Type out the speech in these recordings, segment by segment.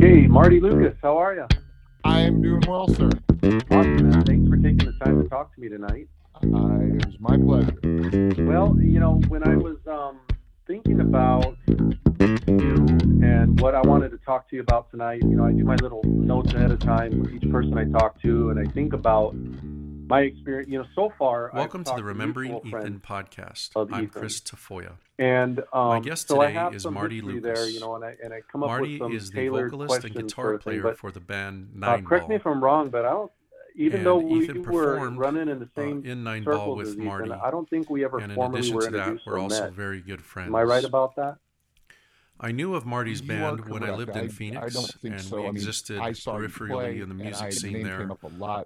Hey, Marty Lucas, how are you? I am doing well, sir. Awesome, man. Thanks for taking the time to talk to me tonight. Uh, it was my pleasure. Well, you know, when I was um, thinking about you and what I wanted to talk to you about tonight, you know, I do my little notes ahead of time with each person I talk to, and I think about my experience, you know, so far. Welcome to the Remembering to Ethan podcast. I'm Ethan. Chris Tafoya. And um, my guest today so is Marty Lucas. There, you know, and I, and I come Marty up with some is the vocalist and guitar player but, for the band Nine uh, Correct me if I'm wrong, but I don't. Even and though we were running in the uh, same uh, in Nineball with Marty, Ethan, I don't think we ever and formally in addition were to that, we're also met. very good friends. Am I right about that? I knew of Marty's you band when I lived in I, Phoenix, I don't think and so. we I existed peripherally in the music scene there.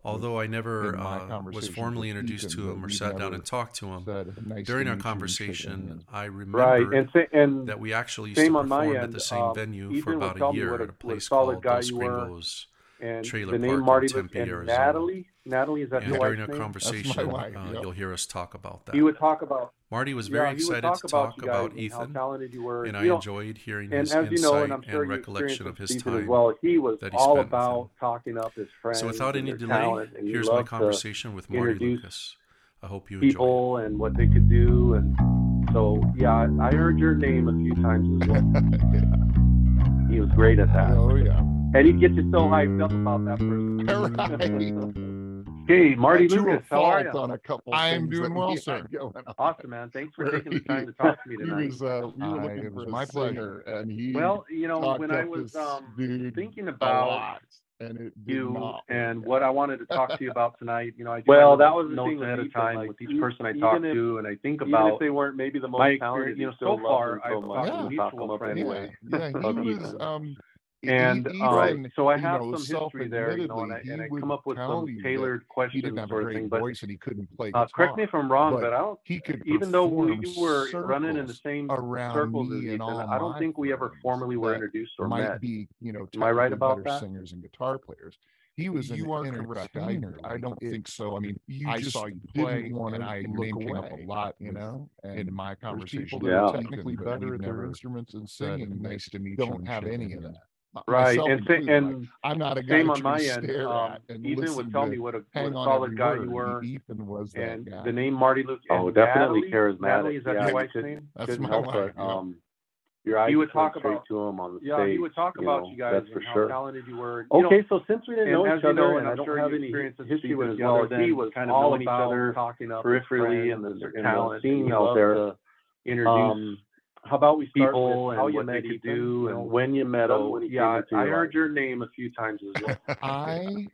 Although I never uh, was formally introduced to him or sat down and talked to him, nice during our conversation, I remember right. and, th- and that we actually used to perform at end. the same um, venue for about a year a, at a place called uh, Dos Gringos and Trailer the name Park Marty in Tempe, Arizona. Natalie Natalie, is that yeah, during a name? conversation, wife, uh, yep. you'll hear us talk about that. We would talk about Marty was very yeah, excited talk to talk about, about Ethan, and, and I know, enjoyed hearing and his insight know, and, sure and recollection of his time well. he was that he all spent about talking up his friends. So without any delay, talent, here's my conversation with Marty Lucas. I hope you people enjoy. and what they could do, and so yeah, I heard your name a few times as well. yeah. He was great at that. Oh yeah, and he'd get you so hyped up about that person. right. Hey, Marty Lucas, how are you? on a couple. I am doing well, sir. Awesome, man. Thanks for taking the time to talk to me tonight. was, uh, we were looking I, for my pleasure, and he. Well, you know, when I was um, thinking about and you and what I wanted to talk to you about tonight, you know, I do well, that was notes ahead of time like, with each person I talk to, and I think about even if they weren't maybe the most talented, you know, so far so I've much. talked to mutual friends. Anyway, yeah, he was, um, and even, um, so I have know, some history there, you know, and I, and I come up with some tailored questions sort of thing. But he couldn't play. Uh, guitar, uh, correct me if I'm wrong, but, I don't. He could even though we were running in the same circles as Ethan, I don't think we ever formally were introduced or might met. Be you know, am I right about that? Singers and guitar players. He was you an entertainer. I, don't think so. I mean, you I saw you play, want and I look came up a lot, you know, and in my conversation. People yeah. technically better at their instruments and singing. Nice to meet don't have any of that right and, th- and i'm not a guy same on my end um, ethan would tell me what a, what a solid guy word. you were ethan was and guy. the name marty luke oh definitely charismatic Natalie, is that yeah, your wife's could, name that's my wife, yeah. um he would talk about to him on the yeah, stage. Yeah, he would talk you about know, you guys and for sure. talented you were. You okay, know, so since we didn't know each other, and, I don't have any history with as well, he was kind of knowing each other talking up peripherally and the talent scene out there. Introduce how about we start people with how and you what met they could Ethan? do and when you met them. yeah, I heard your name a few times as well. I.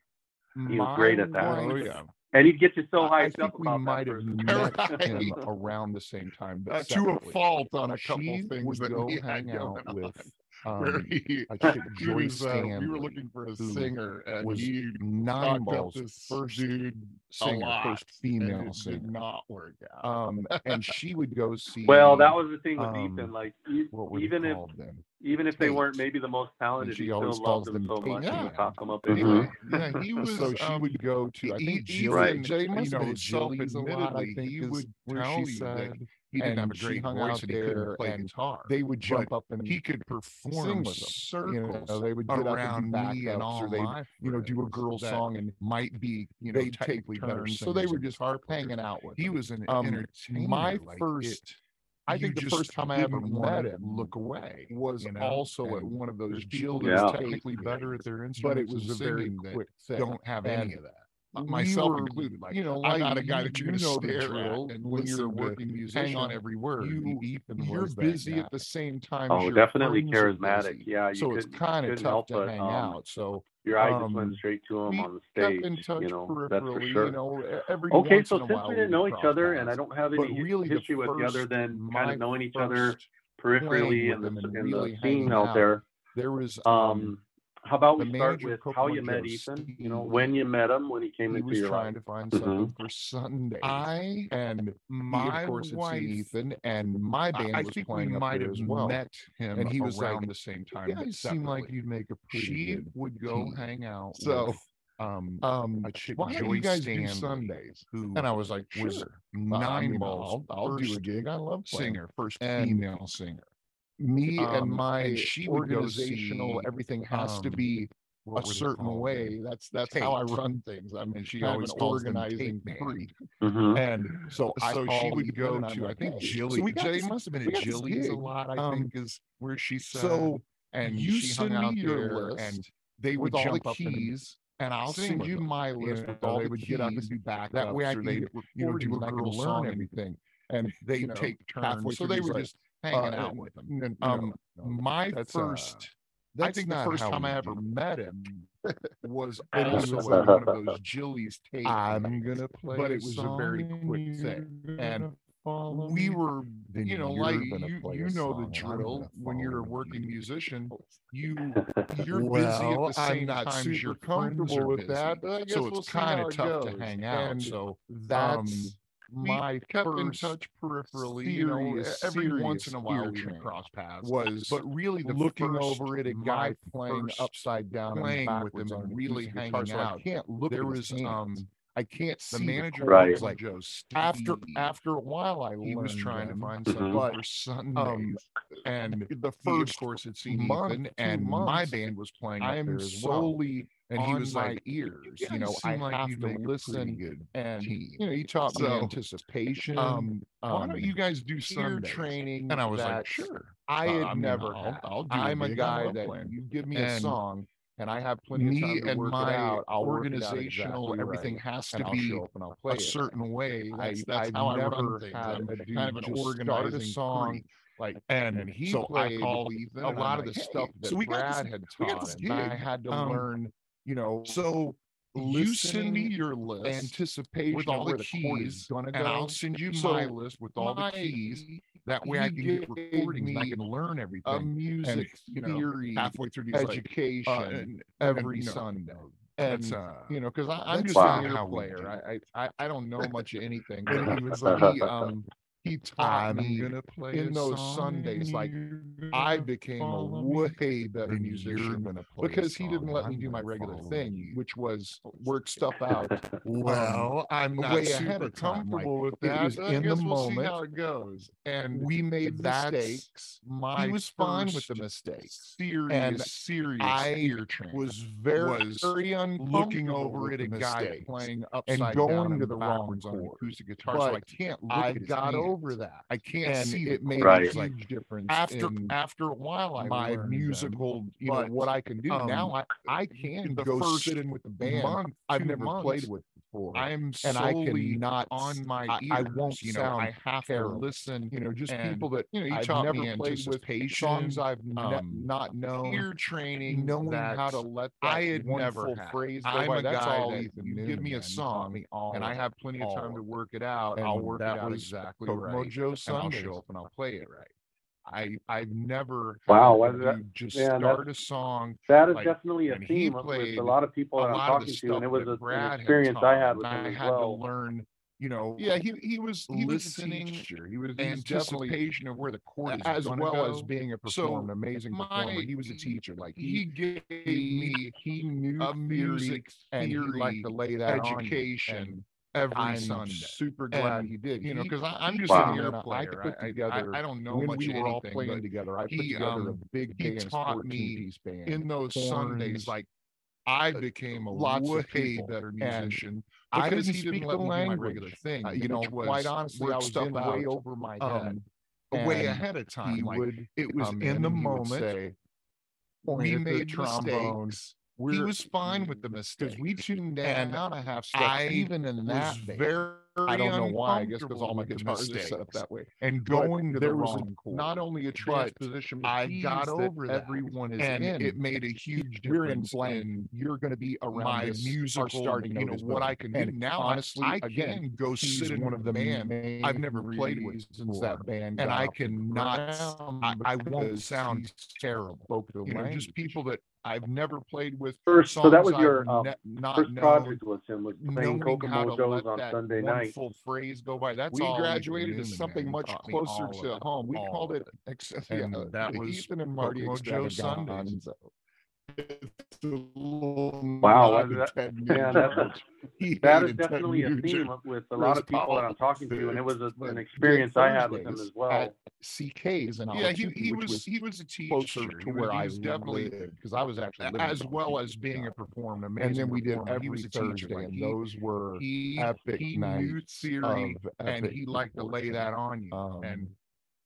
He was great at that. Oh, and he'd get you so high. I hyped up we about might have met him around the same time, Uh, but to a fault on a couple things that go we had hang out on. with um, he, I was, uh, we were looking for a singer, and was he Nineball's first dude singer, lot, first female singer. Did not work out. Um, and she would go see. Well, that was the thing with um, Ethan. Like, even if them? even if they weren't maybe the most talented, she he still loved them, them so much. Mm-hmm. Yeah. He would them up anyway. Yeah, he was. so she um, would go to. I think Jill, right. Jill, you know, self-admittedly, he would tell you that he didn't have a great voice and he couldn't play guitar. They would jump up and he could perform circles. You know, they would get around up and me and all they you know do a girl song and might be you know technically better. So they were just harp hanging out with. He him. was an um, entertainer. My like first. It, I think the first time I ever met him look away was you know, also at one of those Jill yeah. technically better at their instruments, but it was a very quick thing. Don't have any of that myself were, included. Like, you know, I'm not a guy that you're you going to stare drill, at and when you're a working musician on every word. You, Ethan you're busy at the same time. Oh, definitely charismatic. Yeah, so it's kind of tough to but, hang um, out. So your eye um, just went um, straight to him on the stage. you know, that's for sure. You know, okay, so since we didn't know each other, and I don't have any really history with the other than kind of knowing each other peripherally and the, the scene out there. There was um, um how about we start with how you met Ethan? You know, when you met him, when he came he into was trying life. to find mm-hmm. something mm-hmm. for Sunday. I and my of course wife, Ethan and my band I, was think playing we might have as well. Met him, and he was around like, the same time. Yeah, it seemed like you'd make a pretty. She would go team. hang out. So. With, um, um, a chick, why Joyce do you guys Stanley, do Sundays? Who and I was like, sure, was Nineball's. I'll, I'll do a gig. I love playing. singer, first and female singer me um, and my and she organizational see, everything has um, to be a certain way. That's that's how I run things. I mean, she always an organizing. Mm-hmm. And so I, so she would go to I think Jilly. So we must have been at Jilly's a lot. I um, think is where she said. So and you send me your list, and they would all jump the keys. And I'll send you my list with all the keys. Get up and do back that way. I can you know do a learn everything. And they take turns. So they would just hanging uh, out with him. No, um, no, no, my first, uh, I think the first time I ever met him was also one of those Jilly's tapes. I'm gonna play, but it was a very quick thing, and we were, you know, like you, you know the drill. When you're a working musician, you you're well, busy at the same I'm you're comfortable with busy. that. so it's we'll kind of tough goes. to hang out. And so um, that's. Um, my kept in touch peripherally, you know, every once in a while we cross paths. Was but really the looking over it a guy playing upside down playing with them and really hanging guitar, out. So I can't look. There was um. I can't the see manager the right. was like Joe Steve. after after a while I he was trying them. to find something mm-hmm. for Sundays. Um, and the first course had seen month, Ethan, and months, my band was playing I am solely and he was like, ears. You, you know, I like have to listen. And team. you know, he taught so, me anticipation. Um, um, why don't you um, guys do some training? And I was like, sure. I uh, had never. I'll, I'll do I'm a guy that plan. you give me and a song. And I have plenty me of time to and work my it out. I'll organizational exactly everything right. has to be a it. certain way. That's, I've how I. Had a kind of an organizing song like and, and he so played I called a lot like, of the hey, stuff that so we Brad this, had taught, and. I had to um, learn you know, so you send me your list anticipation with all the keys and go. i'll send you so my list with all the keys that way i can get recordings i can learn everything a music and, you know, theory halfway through these education like, uh, every and, you know, sunday and uh, you know because i'm just wow. a player I, I i don't know much of anything but he was like he, um he in those Sundays. Like I became a way better musician because he didn't let me do my regular thing, which was work stuff out. well, I'm not way super ahead of comfortable like, with that. It in the we'll moment, see how it goes. And we made mistakes. My he was fine with the mistakes. Serious, and serious. I was very, was very uncomfortable looking over at a guy playing upside and going down to the wrong chord. acoustic guitar, but so I can't. I got over over that. I can't and see it made right. a huge difference after after a while. I my musical, them. you know, what I can do um, now. I I can go first sit in with the band. Month, I've never months, played with for. I'm and I cannot on my ears. I, I won't you know, sound I have terrible. to listen. You know, just people that you know. each I've taught never played with songs I've um, not known. Ear training, knowing how to let that I had never had. phrase. Go I'm by. a That's guy all that Ethan you give me a song, me all, and I have plenty of time to work it out. I'll work it out exactly right. Mojo Sunday, and I'll play it right. I I've never wow that, just start a song. That is like, definitely a theme with a lot of people that I'm talking to, and it was a, an experience I had with him I had well. to learn. You know, yeah, he he was he listening. Was teacher. He was anticipation of where the chord is as well go. as being a performer, so an amazing my, performer. He was a teacher. Like he, he gave me he knew music theory, and he liked to lay that education every I'm Sunday. super glad and, he did. You know, because I'm just wow. an air player. I, put together, I, I, don't know when much we were anything, all playing together. I put he, together um, a big he band, taught me band, in those horns, Sundays. Like I uh, became a lots way of people, better musician. I didn't speak didn't the language. Uh, thing, uh, you know, quite honestly, I was in out, way over my head, um, way ahead of time. Like, would, it was um, in the moment. Say, we made mistakes we're, he was fine with the mistake. We tuned and down a half step, I even in that very. I don't know why. I guess because all my guitars are set up that way. And going to the wrong chord, not only a transposition, I got over that. everyone is and in. It made a huge difference. We're in. You're going to be around my musical starting. You know what I can do now. Honestly, I again, go sit in one of the band I've never played with since that band, and I cannot. I, I won't sound terrible. You know, just people that I've never played with first. So that was your um, ne- not first project was him was playing Kokomo Joes on Sunday night. Full phrase go by. That's we graduated to something man. much closer to home. We called it, it. yeah, uh, that was Ethan and Marty Joe Sundays wow, that, yeah, that's a, that is definitely a theme with a lot of people that I'm talking to, and it was a, an experience I had with him as well. at CK's and yeah, he, he was, was he was a teacher to where I was definitely because I was actually as well as being a performer. And then we did every Thursday, like and those were he, epic he nights theory, and he liked to lay that on you. Um, and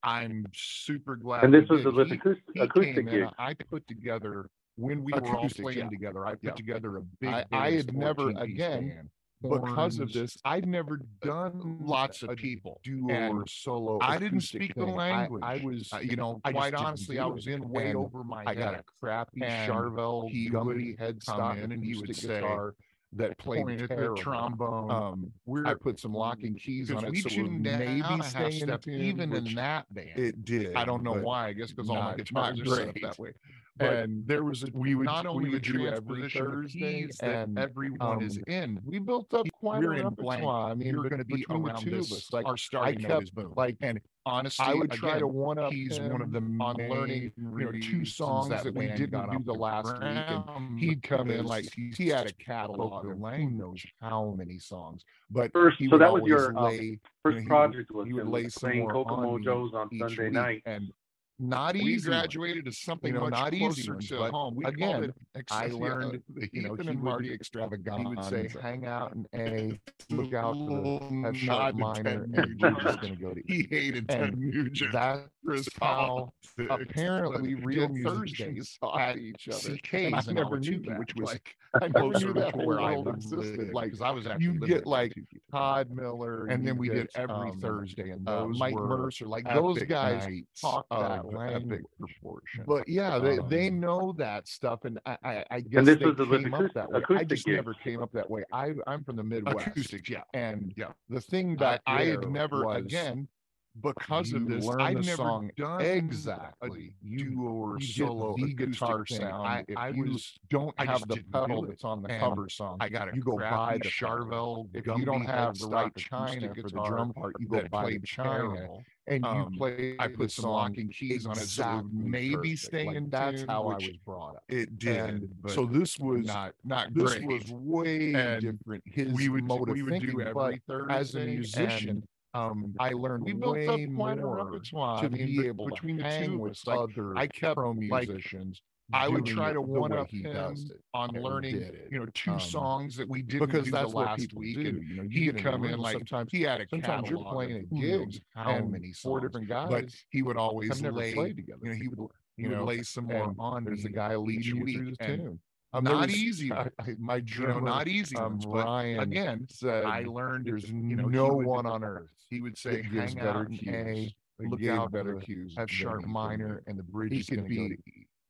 I'm super glad. And this was with acoustic, acoustic gig. I put together when we were all playing yeah. together. I put yeah. together a big. I, I had never again. Because of this, I'd never uh, done lots of people duo or solo. I didn't speak thing. the language. I, I was, I, you know, I quite honestly, I was in way over my. I head. got a crappy Charvel gummy headstock and he would guitar. Say, that played pointed terrible. the trombone. Um, we're, I put some mm, lock and keys on it, so maybe staying step, in, even in that band. It did. I don't know why. I guess because all my guitars are set up that way. But and there was a, we would not only the would do every Thursday and everyone um, is in. We built up quite a repertoire. I mean, you're going to be around two this. Of us. Like our starting point kept, is boom. Like and honestly, I would try to one up. He's one of the on learning you know, two songs that, that we didn't do the last week, and he'd come in like he had a catalog of who knows how many songs. But first, so that was your lay, um, first you know, project was he would lay playing Kokomo Joe's on Sunday night, and not we graduated to something you know, much not closer ones, to home. We again, I uh, learned the, the you know, and Marty extravaganza. He would say, "Hang out in A, look out for the mm, F minor, and you're just going to go to E." He hated Ted Nugent. That's how apparently real Thursdays at each other. CKs I never knew that, which was like, I never knew where I existed. Like, I was actually you get like Todd Miller, and then we did every um, Thursday, and uh, those Mike Mercer, like those guys talk that language. proportion. But yeah, they, um, they know that stuff, and I I, I guess this they was the came up that way. I just gig. never came up that way. I I'm from the Midwest, Acoustics, yeah. and yeah. the thing that I had never was- again because you of this. I've never song. done exactly a duo or solo the guitar sound. I, if I you was, don't I have the pedal that's on the cover song. I got You go buy the Charvel. If you don't have the right China for the drum part, you go buy the China. And you um, play. I put some locking keys on it, so maybe stay in That's how I was brought up. It did. so this was not not this was way different. His we would, we would do every Thursday as a musician um, I learned we built up quite a repertoire to be able between to hang with other I kept pro musicians. Like, I would try to one up him on learning, you know, two um, songs that we didn't because do that's the last week. Do. And you know, he'd come in like sometimes he had a sometimes you're playing gigs, how many four different guys, but he would always lay, together. You know, he would you know, lay some more on. There's a guy each you through the tune I'm not really, easy. I, my journey. you know, not easy. Um, ones, Ryan again, said, I learned there's you know, no one on earth. He would say, "Hang out, better cues. A, look out, better cues." Have sharp minor, and the bridge he is going to be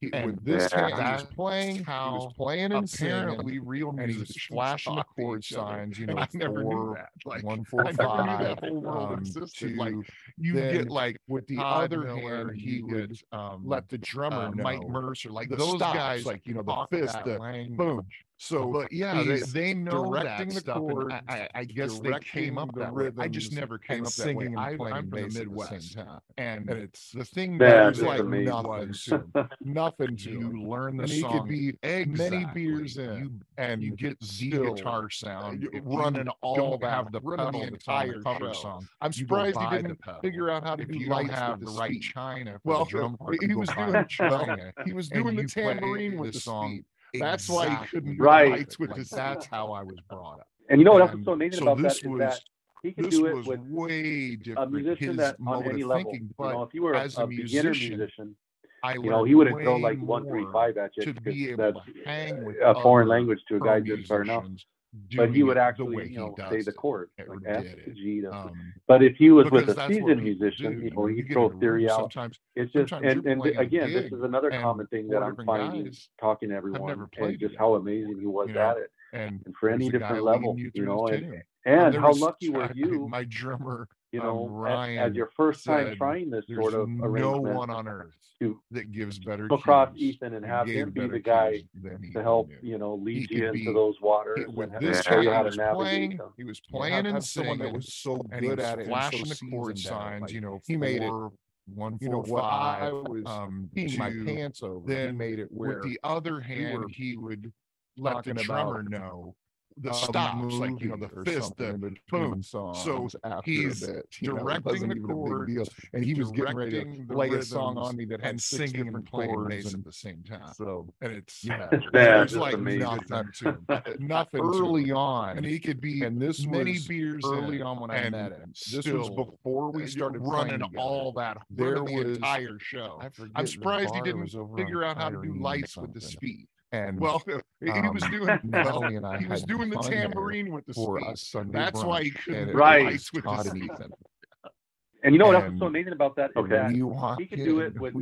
he, when this yeah, he was playing how he was playing and apparently singing, real music, and he was flashing the chord signs. You know, I never four, knew that. Like one four I five. Knew that whole world um. Two, like you get like with the other hand, he would um, let the drummer uh, Mike Mercer like those stops, guys, like you know the fist, the language. boom, so but yeah, they, they know that the stuff. Chords, and I, I guess they came up that way. I just never came up that way. I, am from the Midwest, the and, and, it's the thing that is like amazing. nothing to nothing to you learn the and song. Could be exactly. many beers in, you, and you get Z guitar sound running all that, have the the entire cover song. I'm surprised he didn't figure out how to do lights have the right china. Well, he was doing china. He was doing the tambourine with the song that's exactly. why he couldn't right. with like, That's how I was brought up. And you know what else is so amazing so about that? was, that he could do it with way different. a musician that on any level. Thinking, you know, if you were a, a musician, beginner musician, I you know, he would have thrown like one three five at you to be able to hang with a foreign language to a guy just starting out but he would actually, you know, say the chord, like to um, but if he was with a seasoned musician, do. you know, he'd throw theory out. Sometimes it's just, sometimes and, and again, this is another common thing that I'm finding talking to everyone, and just how amazing he was at it, and, for any different level, you, know, and how lucky were you? My drummer you um, know, a- as your first time trying this sort of no one on earth to that gives better across Ethan and have him be the guy cues than he to help, knew. you know, lead He you into be- those waters It- with and this show guy, you how to was navigate playing, them. he was playing and someone singing, that was so good at it flashing the chord signs, you know, he made it four, one, you know four, what I was um, my pants over. he then made it where With the other hand, were he would let the drummer the um, stops, like you know, the fist, the boom. So he's bit, directing know, the chords, and he was getting ready to play a song on me that had and singing and playing at the same time. So and it's yeah, it's bad, it's like amazing. nothing to nothing early to on, and he could be and this many beers early in, on when I met him. This was before we started running all that. There the was entire show. I am surprised he didn't figure out how to do lights with the speed. And well, um, he was doing well, and I he was doing the tambourine with the for us Sunday. That's brunch, why he couldn't right. with Todd and Ethan. And you know what else is so amazing about that is that he could in, do it with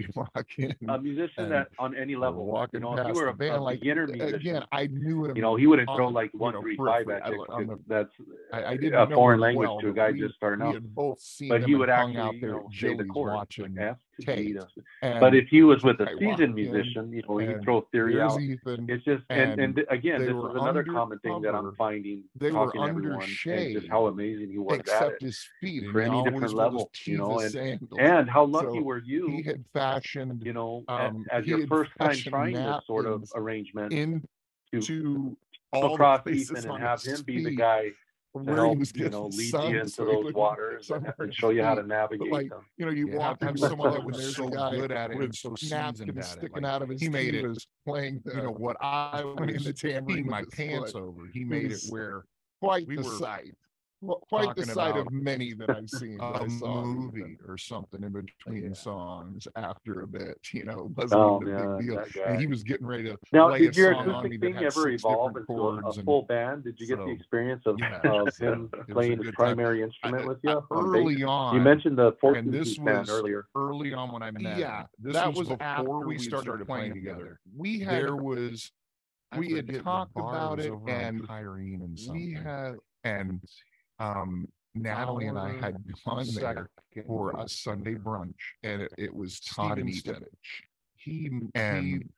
in, a musician that on any level. Walking you know, if you were a, band, a like, beginner musician, again, I knew it. You know, he would have thrown like one you know, five at you. That's I, I didn't a foreign language well, to a guy we, just starting out. But he would actually out there, you know, the chord, watching. Like Tate. But if he was with a seasoned musician, you know, he'd throw theory out. Ethan, it's just and, and, and again, this is another common thing that I'm finding they talking were to everyone shade, just how amazing he was except at it, his feet for any different level, you know, and, and how lucky so were you? He had fashioned, you know, um, as your first time trying this sort of arrangement into to all across Ethan and have him be the guy where help, he was getting you know, lead you into those waters and show you how to navigate like, them. You know, you want walk have someone that was so good at it, with so napkins sticking like, out of his. He made it was playing. The, you know what I was in the tan my pants over. He made it, it where quite we the were, sight quite the sight of many that I've seen. a movie or something in between yeah. songs after a bit, you know, wasn't oh, even a big deal. And he was getting ready to now, play did a your song acoustic thing ever evolve into a, full and, band? Did you get so, the experience of, yeah, of him playing his primary time. instrument I, with you? I, early on, you mentioned the 14 this was earlier. Early on when I met, yeah, that was, before we started, playing together. We had there was. We had talked about it, and Irene and we had and um, Natalie and I had gone there for a Sunday brunch, and it, it was Todd and Stevich. He and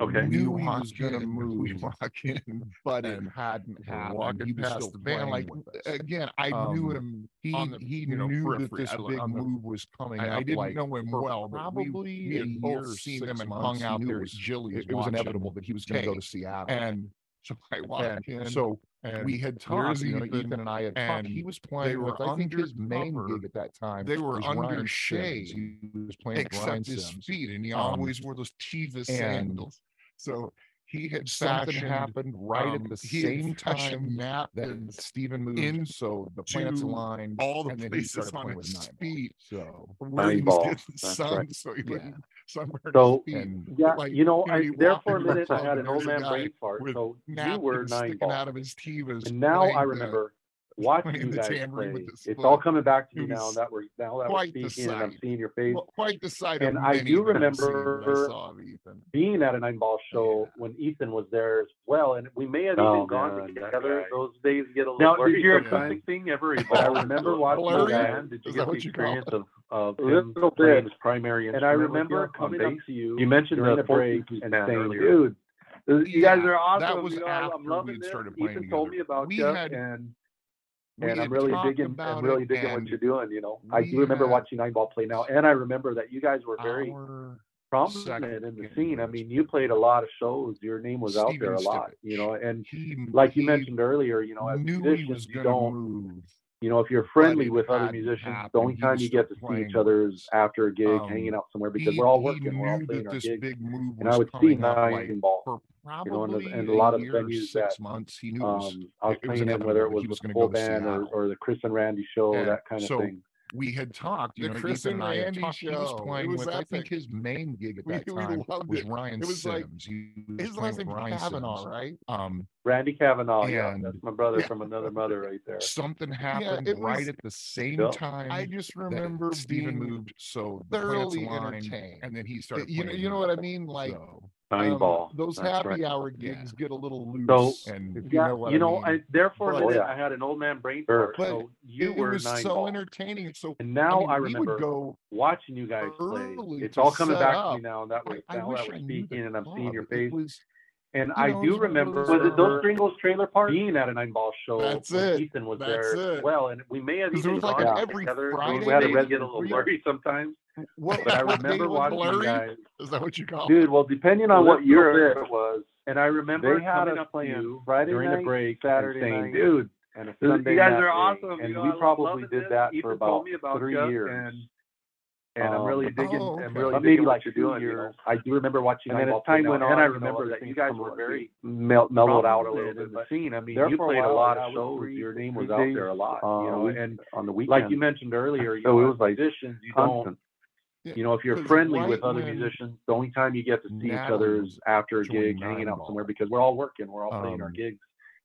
okay. knew he was going to move. We walk in, but it hadn't happened. Walking past the band, like again, I um, knew him. He the, he know, knew that this big move was coming. I, I didn't like, know him well, probably we, we had both seen him and hung out there. with Jilly it, was inevitable that he was going to go to Seattle, and so I walked in. So and we had talked, you know, Ethan, and I had talked. He was playing with, I think, his main gig at that time. They were under Ryan shade. Sims. He was playing except Ryan his Sims. feet, and he um, always wore those Chivas sandals. So he had something happened right um, at the same time that Stephen moved in, so the planets aligned. All the places on his speed. So was did the sun, right. so he yeah. wouldn't so, feet. Yeah, like, you know, I, there for a minute I had an old man brain fart. So you were nine sticking ball. out of his teeth. And now I remember watching you guys play, it's all coming back to me now that we're now that we're speaking and I'm seeing your face. Well, quite the sight. And I do remember I being at a Nineball show yeah. when Ethan was there as well, and we may have oh, even gone man, together. Those days get a little. Now, blurry did your acoustic thing ever evolve? I remember watching blurry? that. Did you Is get the experience of, of a little bit his primary And I remember coming up to you. You mentioned the break and saying, "Dude." You guys are awesome. That was after we started playing. Ethan told me about you, and and I'm really digging. I'm really digging what you're doing. You know, I do remember watching Nineball play now, and I remember that you guys were very prominent in the scene. I mean, you played a lot of shows. Your name was Steven out there a lot. You know, and he, like you mentioned earlier, you know, as musicians, you don't. Move. You know, if you're friendly with other musicians, the only time you get to see each other is after a gig, um, hanging out somewhere because he, we're all working, we're all playing our gigs. And I would see Nineball you know, and, probably and a lot of year venues six that, months. He knew was, um, I was it was whether it was, was the gonna full go band or, or the Chris and Randy show, Yeah, that kind of so thing. we had talked, you The know, Chris Ethan and I had Randy talked. He was show. Playing was with, I think his main gig at that we time loved was it. Ryan It was like- Sims. He was His last name Ryan Kavanaugh, Sims. right? Um, Randy Kavanaugh, yeah, that's my brother Yeah. from another mother right there. something happened right was- at the same time. I just remember Steven being moved, so the thoroughly entertained. And then he started. you know, playing you know what I mean? Like, So, Nine um, ball. those That's happy right. hour Yeah. get a little loose. So, and you yeah, know what you I know, mean. I, there for a But- I had an old man brain Sure. fart. But So you it, were it was so ball. entertaining. and So And now I, mean, I we remember would go. watching you guys play. It's all coming set back to me now. That way, I now wish that I we're knew the speaking and I'm seeing your face. was, and you I know, do remember was it Dos Gringos Trailer Park being at a Nineball show. That's it. Ethan was That's there it. well, and we may have even was like every together. Friday. We had a red get a little blurry sometimes. What, but I remember watching blurry? guys. Is that what you call? Dude, well, depending on what year it was, and I remember they had us playing Friday during night, the break, Saturday saying, night, dude. And a Sunday you guys are awesome. And you know, we probably did this. that Ethan for about, about three years and I'm oh, really digging. oh, I'm really But maybe digging what like you're doing. You know. I do remember watching. And then as time went on, and I you know, remember that you guys were very mellowed out a little bit. in the scene. I mean, you played a lot of shows. Your name was out there a lot, you know, and on the weekend. like you mentioned earlier, you So it know, was like musicians, you don't, you know, if you're friendly right with other musicians, the only time you get to see each other is after a gig, hanging out somewhere because we're all working, we're all playing our gigs.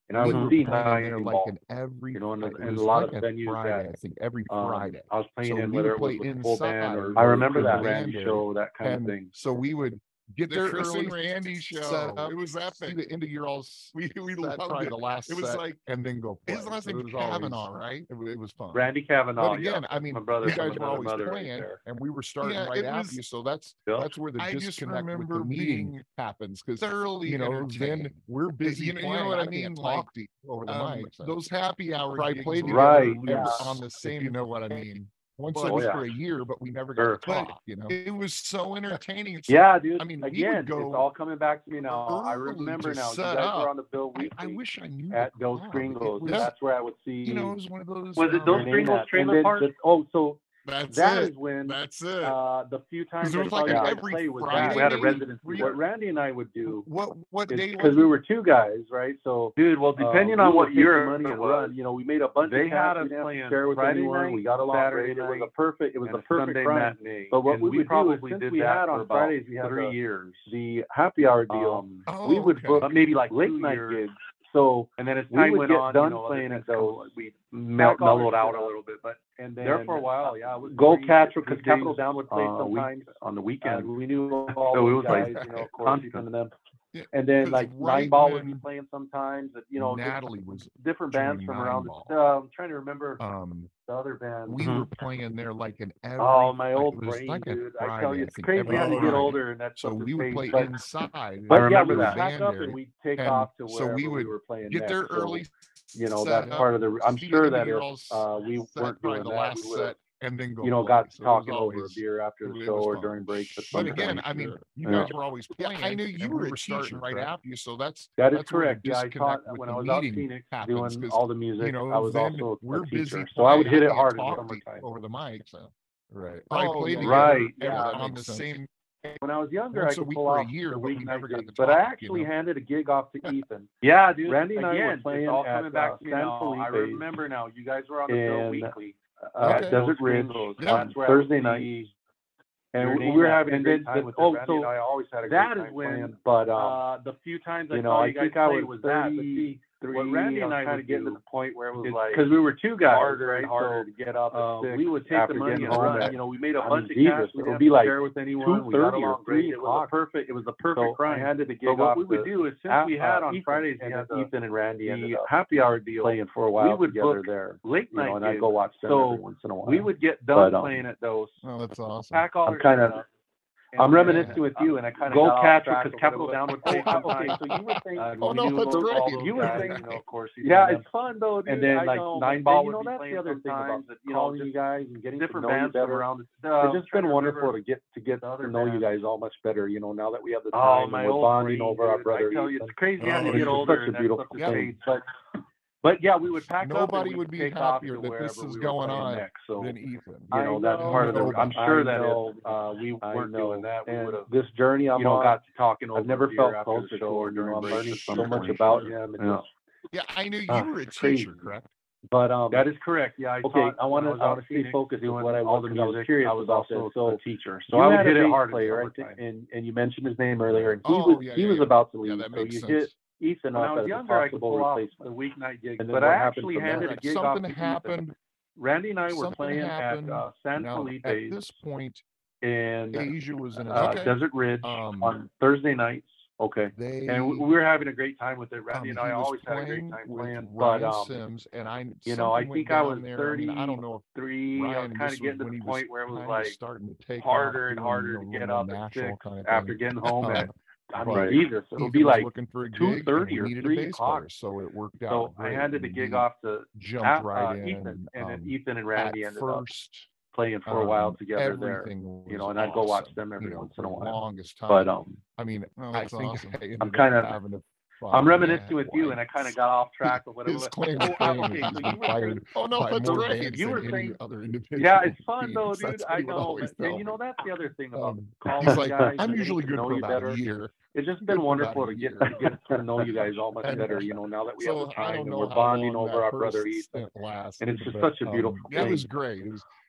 And I would see high like an every you know, and, and a lot like of venues Friday, that I think every um, Friday. Um, I was playing so in whether it was a full band or I remember that Randy show, that kind and of thing. So we would get the there Chris early. and Randy show. Up, it was epic. The end of your all. We we set, loved it. The last it was like and then go. Play. His last name was Kavanaugh, right? It, it, was fun. Randy Kavanaugh. But again, yeah. I mean, my brother, you guys were always playing, right and we were starting yeah, right after you. So that's yeah. that's where the I disconnect with the meeting happens because early, you know, then we're busy. You know, you know what I mean? Like over the um, mic. Those happy hours. I played right on the same. You know what I mean? once well, a week yeah. for a year, but we never got sure. to talk. You know, it was so entertaining. So, yeah, dude. I mean, again, go it's all coming back to me now. I remember now. You guys up. were on the bill weekly. I, I wish I knew at Dos Gringos. That's where I would see. You know, it was one of those. Was it Dos Gringos um, trailer park? Just, oh, so that's that it. Is when that's it. Uh, the few times I like every play was we had a residency. What Randy and I would do. What what day? Because we were two guys, right? So dude, well, depending uh, on we what year money was, run, you know, we made a bunch. They of had us playing share with Friday anyone. night. We got a lot. great. It was a perfect. It was a perfect Sunday run. matinee. But what and we, we would probably do is, since we had on Fridays, we had three years the happy hour deal. Um, oh, we would book maybe like late night gigs so and then as time we went on, done you know, playing it though, we mellowed out a little bit. But and then there for a while, yeah, it was goal catcher because Capital Down would play uh, sometimes week, on the uh, weekend. Uh, we knew all so those it was guys, like you know, of course, constant. even them and then like right Nineball would be playing sometimes. You know, Natalie was different bands from around. The, uh, I'm trying to remember um, the other band. We were playing there like an oh, every. Oh my like, old brain, like dude! Friday, I tell you, it's crazy how you get older, and that's so we would play but, inside. But I remember yeah, we up and we take and off to where so we, we were playing. Get next, there early. So, you know that's part of the. I'm sure that if uh, we weren't doing the last set and then go you know got so talking over a beer after the show or during break. But again, I mean, you guys yeah. were always playing. Yeah, I knew you were, were starting right after you, so that's that is that's correct. Yeah, I taught when I was out Phoenix happens, doing all the music. You know, I was also we're busy, so I would hit it hard over the mic. Right, oh, right, yeah, on the same when I was younger, Once I could pull off year, the weeknight but I actually you know? handed a gig off to Ethan. yeah, dude. Randy and Again, I were playing all at, coming back uh, to me now. I remember now. You guys were on the show weekly uh, Okay. Desert Ridge Yeah. on Thursday night. And we were having, a oh, and then, the- oh, so I always had a great time when, playing, but, um, uh, the few times I you know, saw I you guys think I play was was that, but see, three. What Randy and I kind of getting to the point where it was like because we were two guys harder right? and harder so, to get up. Uh, we would take the money and run. At, you know, we made a I bunch mean, of cash. Jesus, it would be like share with anyone. We got along great. It was perfect. It was the perfect so crime. I handed the gig so what we would do is since we had uh, on Fridays we had Ethan and Randy the happy hour deal playing for a while we would together there late night and I'd go watch them every once in a while. We would get done um, playing at those. Oh, that's awesome. Pack all. I'm kind of I'm reminiscing with uh, you, and I kind of goal catcher because capital downward. okay, so you were saying, uh, oh no, that's great. You were saying, of course, yeah, it's fun though. And then like Nineball would be playing sometimes. Calling you guys and getting different bands around. It's just been wonderful to get to get to know you guys all much better. You know, now that we have the oh, time, we're bonding over our brother. I tell you, it's crazy oh, you get older. Such a beautiful thing. But yeah, we would pack Nobody would be happier that this is we going on next. So, than Ethan. You know, that's know, part of the. I'm sure I that know, if uh, we weren't doing that, we would have. This journey I'm you know, on, got talking. I've never felt closer to or during break. Learning so much about him. yeah. yeah, I knew you uh, were a teacher, correct? But um, that is correct. Yeah. I okay. I want to obviously focus on what I was. I was curious. I was also so, a teacher, so I would hit it hard. Player, and and you mentioned his name earlier, and he oh, was he was about to leave. so you hit Ethan When I off was as a younger, I could possible pull off the replacement. weeknight gigs, And then but what I happened actually from there? handed a Correct. gig off Something to Ethan. happened. Randy and I were Something playing happened. at uh, San Now, Felipe at this point, in Asia was in a, uh, okay. Desert Ridge Um, on Thursday nights. Okay. They And we, we were having a great time with it. Randy um, and I he was always had a great playing time with playing. Ryan But um, Sims, and I you know, I something went think I down was there. I, mean, I don't know if three. I was Ryan, kind this of getting to when the he was point where it was kinda like starting to take off, harder and doing, harder you to know, get little up at national six kind of after thing. getting home at. I mean, right. Jesus, it'll Ethan be like looking for a two thirty or three o'clock. So it worked out. So I handed the gig off to jumped right uh, in, Ethan, and um, then Ethan and Randy ended first, up playing for a um, while um, together there. You know, and I'd go watch them every you know, once in a while. Longest time, but um, I mean, well, I think awesome. I am kind of having a I'm reminiscing with you, and I kind of got off track of what was. Oh, okay, so you were oh no, that's great. You were saying, other yeah, it's fun though, dude. I know, but, and you know that's the other thing about um, college like, guys. I'm usually good for about better. a year. It's just been good wonderful to get, get to know you guys all much better. You know, now that we so have the time and we're bonding over our brother Ethan, and it's just such a beautiful. That was great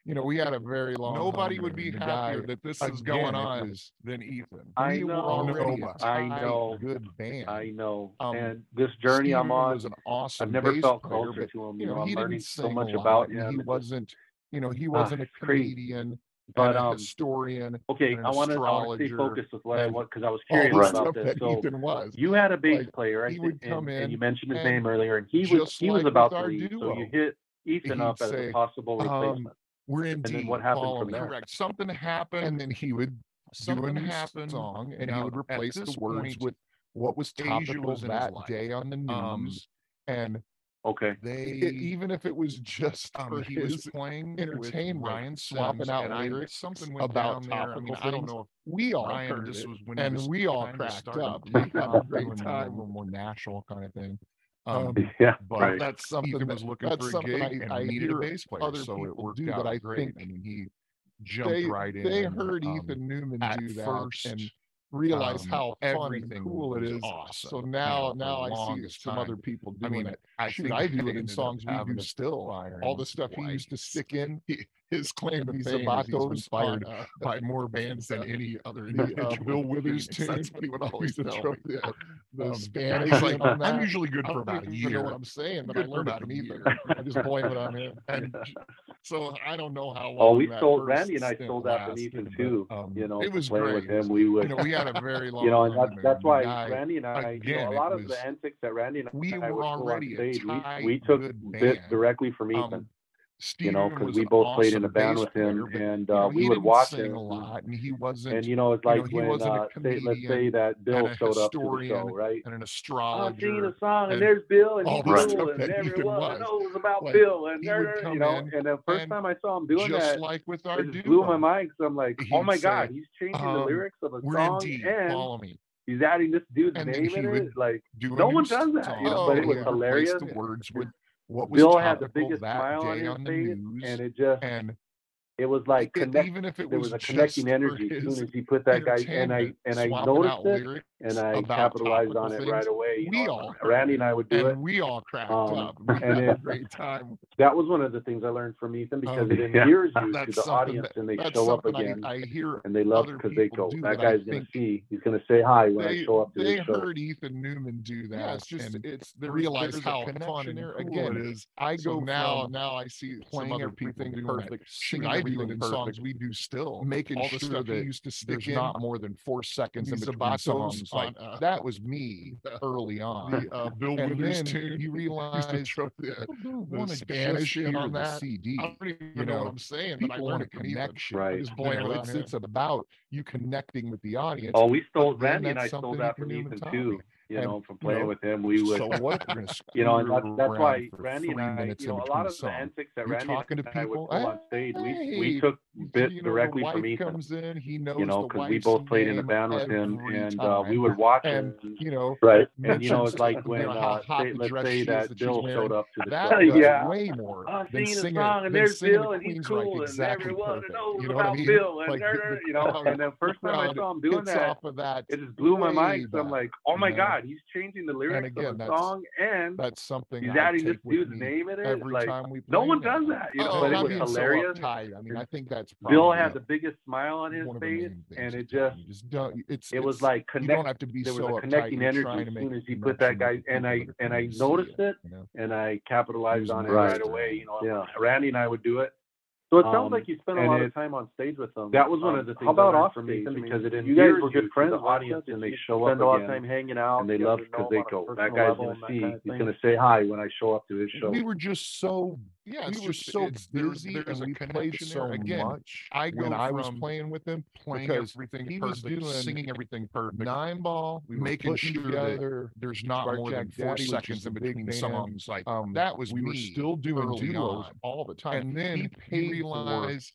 you know, we had a very long. Nobody would be happier that this is going on was, than Ethan. I we know. I know. Good band. I know. Um, and this journey Steven I'm on is an awesome. I've never felt closer player, to him. You, know, he I'm learning so much about him. He wasn't. You know, he ah, wasn't uh, a comedian. Crazy but um, historian. Okay, I want to stay focused with what I want because I was curious about this. So Ethan was. you had a bass like, player, I he would come in, and you mentioned his name earlier, and he was he like was about to leave, so you hit Ethan up say, as a possible um, replacement. Um, we're in deep. What happened Correct. Something happened, and then he would something do happened song, and now, he would replace the words point, with what was topical was that day on the um, news, um, and okay, they it, even if it was just um, he was playing entertainment, Ryan swapping out lyrics, something went about down there. I, mean, I, don't know if we all Ryan, heard this was when and was, we all cracked up. We had um, time, a little more natural kind of thing. Um, yeah, but right. that's something Ethan was looking that's for a gig I, and I needed a bass player, so it worked do, out but I great. I mean, he jumped they, right in. They heard um, Ethan Newman do that first, and realize um, how fun and cool it is. Awesome. So now, yeah, now I see some other people doing I mean, it. I Shoot, I do it in songs we do still. All the stuff he used to stick in, his claim to fame is he's inspired uh, by more bands than any other uh, individual. Bill Withers tune. That's what he would always tell me. The um, Spanish. Like, I'm usually good for about a year. Know what I'm saying, but I learned about him either. I just blame it on him. And so I don't know how. Long oh, we sold Randy and I sold out beneath Ethan, too. Um, you know, it was playing great. with him. We would. You know, we had a very long. You know, and that's, that's why Randy and I. Again, you know, a lot of the antics that Randy and I we were already we, took directly from Ethan. Um, Steven you know, because we both awesome played in a band with him, player, and uh, you know, we would watch him a lot, and he wasn't. And you know, it's like you know, when uh, say, let's say that Bill showed up to the show, right? And an astrologer. I'm singing a song, and, there's Bill, and all he right. knew, and everyone was. knows about like, Bill, and there, you know. And the first time I saw him doing just that, like with our it blew my mind because I'm like, oh my god, he's changing the um, lyrics of a song, and he's adding this dude's name in it. Like no one does that. You know, but oh, it was hilarious. The words would what was Bill had the biggest smile on his face, news, and it just and it was like connecting. connect, even if it was, was a connecting energy as soon as he put that guy and I and I noticed it and I capitalized on it right away. You we know, all Randy and I would do it. We all cracked um, up. We and it, great time. That was one of the things I learned from Ethan oh, because oh, it endears you that's to the audience, that, and they show up again. I, I, hear and they love because they go, "That guy's going to see. He's going to say hi when they, I show up." To they heard show. Ethan Newman do that. Yeah, it's just and it's they realize how fun and again it is. I go so now. Now I see playing other people doing perfect. Sing I do in songs we do still making all the stuff that used to stick in not more than four seconds in between songs it's on, uh, that was me early on. The, uh, Bill and Withers tune. You realize the, the, the Spanish in on the that. CD. I don't even you know, know what I'm saying, but I want a connection. Right. Just blame you know, it's, it's about you connecting with the audience. Oh, we stole Randy and I stole that from Ethan too you and, know, from playing you know, with him, we would. So what? you know, and that's, that's why Randy and I, you know, a lot of the antics that Randy and I would go on stage, we took bit you know, directly from Ethan. Comes in, he knows you know, because we both played in a band with him, and uh, we would watch and, him. You know, right? And you know, it's like when uh, say, let's say that, Bill showed up to the that show. yeah. way more uh, than singing, song, and there's Bill, and he's cool, like exactly and everyone knows you know about I mean? Bill, and like, you know, and the first time I saw him doing that, it just blew my mind. I'm like, oh my god, he's changing the lyrics of the song, and that's something he's adding this dude's name in it. Every time we no one does that, you know, but it was hilarious. I mean, I think that that's Bill probably had the biggest smile on his one of the face, and it just You just don't. It's it was it's- like you don't have to be There so was a connecting energy as soon as he put that guy, and I and I noticed it, you know? and I capitalized on it right. right away. You know, Yeah. Randy and I would do it. So it sounds Um, like you spent a lot it- of time on stage with them. That was one Um, of the things. How about I learned off from stage? I mean, because it you guys endears were good to friends the audience, and they show up spend a lot of again, time hanging out, and they get love to because they them on a go, that guy's gonna see, he's gonna say hi when I show up to his show. We were just so yeah, we were just, so busy. There's, there's and we so Again, much I go when I was playing with him, playing everything he perfect, was doing singing everything perfect, Nineball, we making sure that there's not more than four Daddy, seconds in between songs. Like um, that was we were still doing duos on. all the time, and then he realized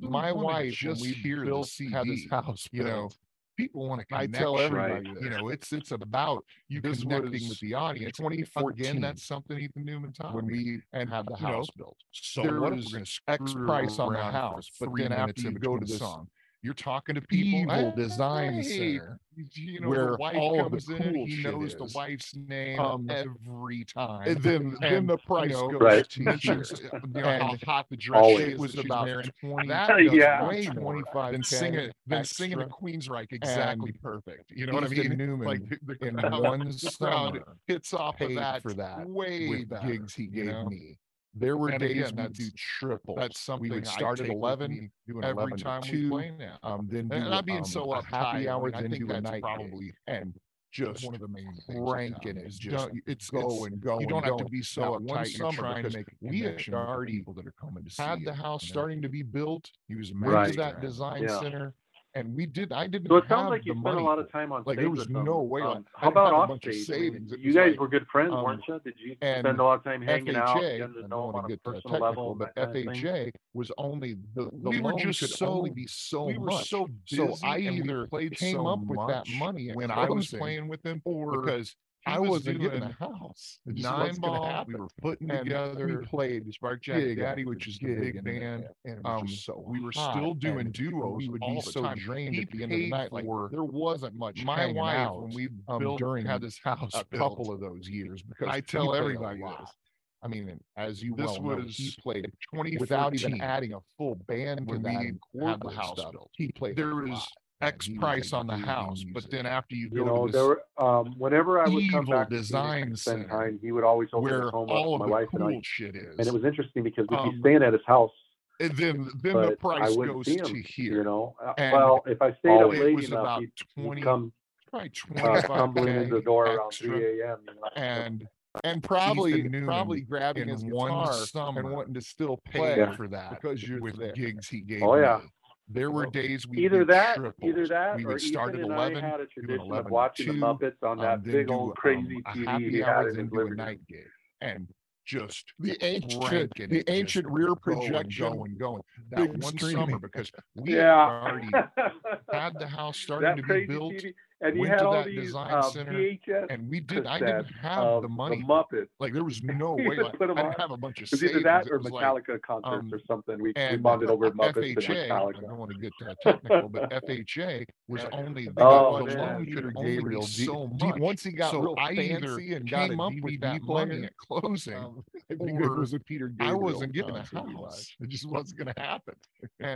my wife just here to see how this house, you know, people want to connect. I tell everybody, right. you know, it's it's about you this connecting with the audience. 2014. Again, that's something Ethan Newman taught when we and have the house know, built. So there what is X price on the house, but then after you go to the song, you're talking to people. Evil Design right. Center, you know, where all of the cool He knows is. the wife's name um, eh, every time. And then, and, then the price you know, goes right. to here. Uh, you know, how hot the dress Always. was about twenty. That yeah, twenty five. Then sing it. Then singing at Queensryche exactly perfect. You know what I mean? Newman like the, the in one the crowd hits off of that for that way better. gigs he gave you know? me there were and days again, we'd do triples. That's something we would start at eleven every 11 time two, we play now. Um, then do, and I'm being um, so uptight. Happy hour, I think that's probably and just one of the main ranking is just it's go it's, and go. You don't have to be so uptight. One summer trying to make we had already people that are coming to see had the house starting to be built. He was married to that design center and we did. I didn't. So it sounds like you spent money. a lot of time on. Like there was no them. way. Um, how about off stage? savings? You guys like, were good friends, um, weren't you? Did you spend a lot of time hanging FHA, out? And to know I don't get personal level, but FHA was only the, the we were just so, only be so we were much. So, busy so I either played came so up with that money when I was playing with them, or because I wasn't the a house. Nineball. We were putting and together. We played Spark Jack Daddy, Daddy, which is the big band. And um, so we were still doing duos. We would be so time. drained he at the end of the night. Like there wasn't much. My wife, out, when we um, built, during had this house, a built. couple of those years because I tell everybody this. I mean, as you this well was know, he played 20 without even adding a full band when we had the house built. He played there was X price on the house, but then after you You go know, to there were, um, whenever I would come back design and spend time, he would always open where his home up all to my of the and I. cool shit And it was interesting because we'd Um, be staying at his house, and then, then the price goes to here, you here. know? Uh, and Well, if I stayed up oh, late was enough, about he'd he'd come probably uh, twenty-five tumbling the door around three AM. And and probably noon probably grabbing his one summer and wanting to still play Yeah. for that because you're with there. gigs he gave. Oh, yeah. me. There were days we either that, triples. either that, we would or start Ethan at eleven. Had a tradition 11 of watching two, the Muppets on um, that big old um, crazy um, TV he had in his night game, and just the ancient the ancient rear projection going going, going. that one streaming. summer because we yeah. already had the house starting that to be built TV and went to that these, design uh, center, VHS and we did. I didn't have the money. The Muppets. Like there was no way. Like, I didn't have a bunch of. It was either that or Metallica like, concerts um, or something. We, and, we bonded over Muppets FHA, and Metallica. I don't want to get that technical, but FHA was only the, oh, the loan could only be so much. Once he got so real I fancy and came up with that money at closing, um, was a Peter Gabriel. I wasn't getting a house. It just wasn't going to happen.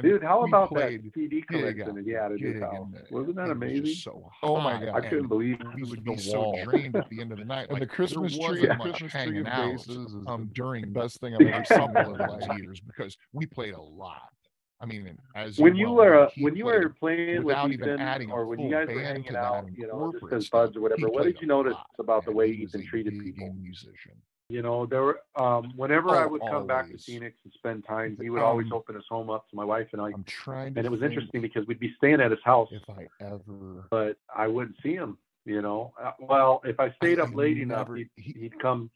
Dude, how about that CD collection that he had at his house? Wasn't that amazing? So hot. Oh my god! I couldn't and believe he would be so drained at the end of the night. and like, um, the Christmas tree, yeah. Christmas tree out um, during the best thing I've ever seen in like years because we played a lot. I mean, as when you, were when you were playing with Ethan, or when you guys were hanging out, you know, just as buds or whatever, what did you notice about the way Ethan treated people? Musician. You know, there were um, whenever oh, I would come back to Phoenix and spend time, he would um, always open his home up to my wife and I. I'm trying, and it was interesting because we'd be staying at his house. If I ever, but I wouldn't see him. You know, uh, well, if I stayed I, up late never, enough, he'd, he, would come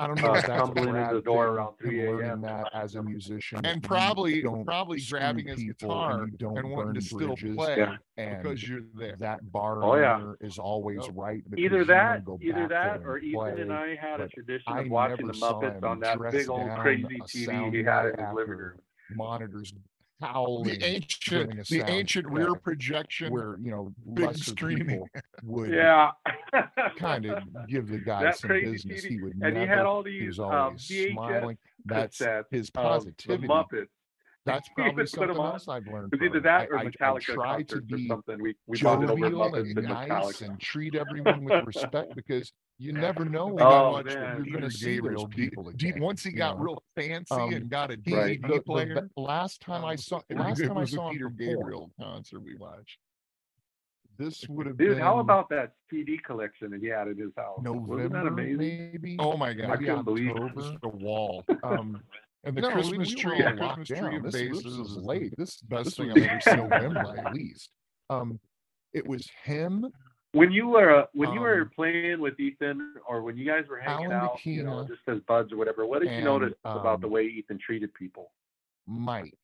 I don't know uh, if that's tumbling into the door around 3 a.m. That as a musician, and probably probably grabbing his guitar and, and wanting to still play yeah. because you're there. That bar oh, yeah. is always right. Either that, either that, or Ethan and I had a tradition of watching the Muppets on that big old crazy TV he had in his living room. Monitors howling. The ancient, the ancient rear projection where you know big screaming would yeah kind of give the guy that some business. TV. He would and never, he had all these he was um, always VHS smiling. That's his positivity. The Muppets that's probably something else I've learned. It's either that or I, Metallica I, I try to be something. We, we jovial and nice and treat everyone with respect because you never know how oh, much man. you're going to see people again. Once he got yeah. real fancy um, and got a DVD right. player, the, the, last time I um, saw last time I saw Peter Gabriel concert we watched. This would have dude. Been how about that CD collection that he had at his house? November, Wasn't that amazing? Maybe? Oh my god! I couldn't October, believe it. the wall. Um, and the No, Christmas we were tree, all the Christmas down. tree of This- bases this is late. This is the best thing I've ever seen. November at least. Um, it was him, When you were uh, when you were Um, playing with Ethan, or when you guys were hanging Alan out, you know, just as buds or whatever, what did you notice about the um, way Ethan treated people? Mike.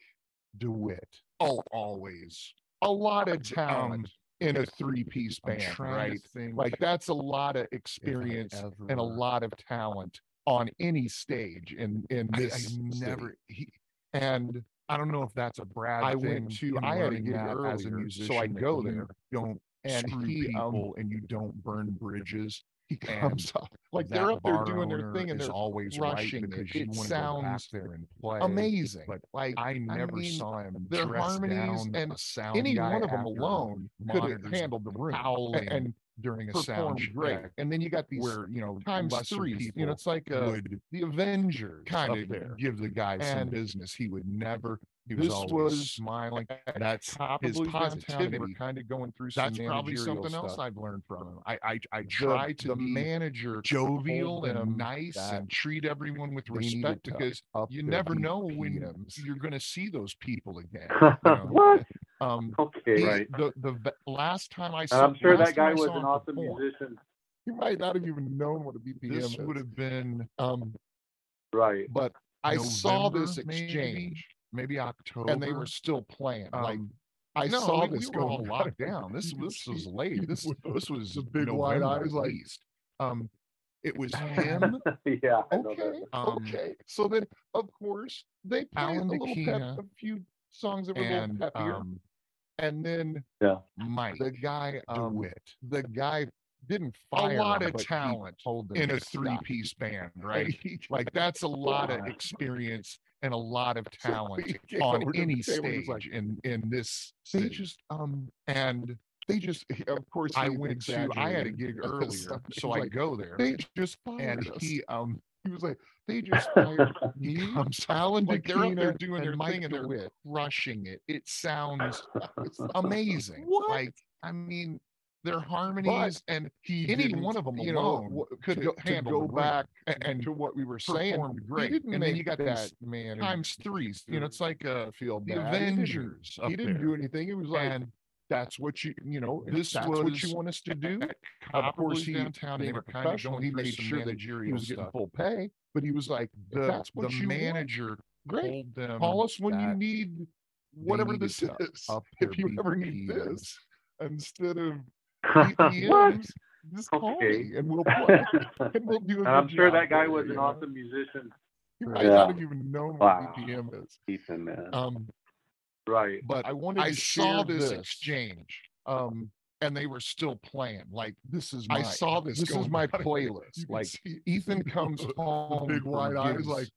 DeWitt. Oh, always. A lot of Um, talent in a three-piece band, right? Like that's a lot of experience and a lot of talent on any stage in in this I never. He. and I don't know if that's a Brad. I went to- I had a gig as a musician. so I go there, Don't and screw he, um, people and you don't burn bridges. he comes up like they're up there doing their thing and they're always crushing right it. because you It want to go back sounds there and play. amazing. But like I never mean, saw him their harmonies down, and sound any one of them alone could have handled the room a- howling and during a sound performed great. check And then you got these where you know times lesser threes. people You know, it's like uh, would the Avengers kind of there. give the guy some And business. He would never. He was this always was smiling. at That's top his of Blues Downtown, they were positivity. kind of going through some That's probably managerial something else. I've learned from him. I I, I The- try to the be manager jovial and nice and treat everyone with respect because you never know when you're going to see those people again. you know? what? Um, Okay. Right. The the ve- last time I And saw, I'm sure that guy was an awesome perform, musician. You might not have even known what a BPM This is. would have been um, Right. but I saw this November, maybe? exchange maybe October, and they were still playing. like um, I no, saw we, this we were all going locked down. This You this was late. This this was the big wide eyes, like- Um, it was him. yeah. I Okay. Um, okay. So then, of course, they played Alan a little pep, Dakina a few songs that were a and little peppier, um, and then yeah. Mike the guy, um, DeWitt. the guy didn't fire A lot him, of talent told in to a stop. three-piece band, right? Like that's a lot of experience and a lot of talent he came on over to the any stage like, in in this they city. just um and they just of course I went to I had a gig earlier, so He's I like, go there, they just fired and us. he um he was like they just fired me comes Alan like they're up there doing their Mike thing and they're DeWitt. crushing it. It sounds It's amazing. What? Like I mean, their harmonies and he any one of them you know, alone wh- could to, to go back and, and to what we were saying great. he didn't and then you got that man times threes. You know, it's like uh feel the bad. He didn't- Avengers. he didn't, there. do anything it was like and that's what you you know this that's was what you want us to do at of course he downtown. They were kind of going he made sure that managerial he was getting stuff. full pay but he was like The that's what the you want, manager great told them call us when you need whatever this is if their you ever need BPMs. this instead of what? BPMs just call Okay. me and we'll play and we'll do a And I'm sure that guy was you, an you know? awesome musician, you might Yeah. not have even known Wow. what BPM is Ethan, man. um right. but I wanted I to saw share this, this exchange um and they were still playing. Like this is I saw this. this is my on. You playlist like see Ethan comes the home big from wide eyes, like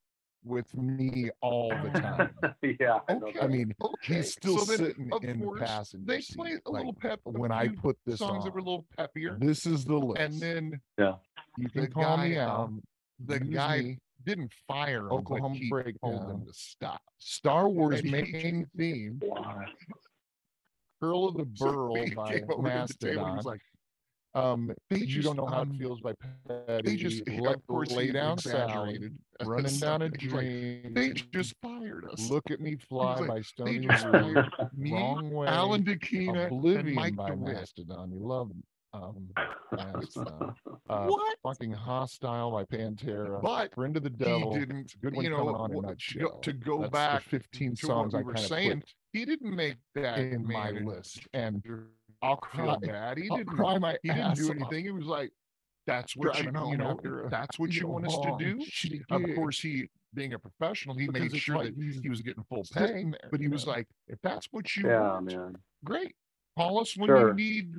with me all the time. yeah. I Okay. I that. mean, okay. he's still so then, sitting of in the course, passenger they seat. played a like, little pep a when I put this songs that were a little peppier, This is the list. and then yeah, you the can call me guy, out. um, the use guy me, didn't fire him, Oklahoma but Breakdown. told them to stop. Star Wars main theme. Pearl of the So Burl he by came over to the table and Mastodon. like, um, They you just, don't know how um, it feels by Petty. they just, Lo- of course, lay down exaggerated. running down a. Like, dream. they just fired us. Look at me fly like, by Stony just fired me, Wrong way. Alan and Oblivion Mike by DeWitt. Mastodon. You love um, Mastodon. Uh, What? Fucking hostile by Pantera. But Friend of the he Devil. didn't, Good one you know, coming on in what- nutshell. to go That's the back 15 to songs what I we were kind saying, put he didn't make that in my manager list. And I'll cry- feel bad. He I'll didn't. cry my He didn't ass do off. anything. It was like, that's what you, home you know, a, that's what you you want us to do. shitty Of course, he, being a professional, he Because made sure like that he was getting full pay. there, But he you was know. like, if that's what you yeah, want, man. great. Call us when Sure. you need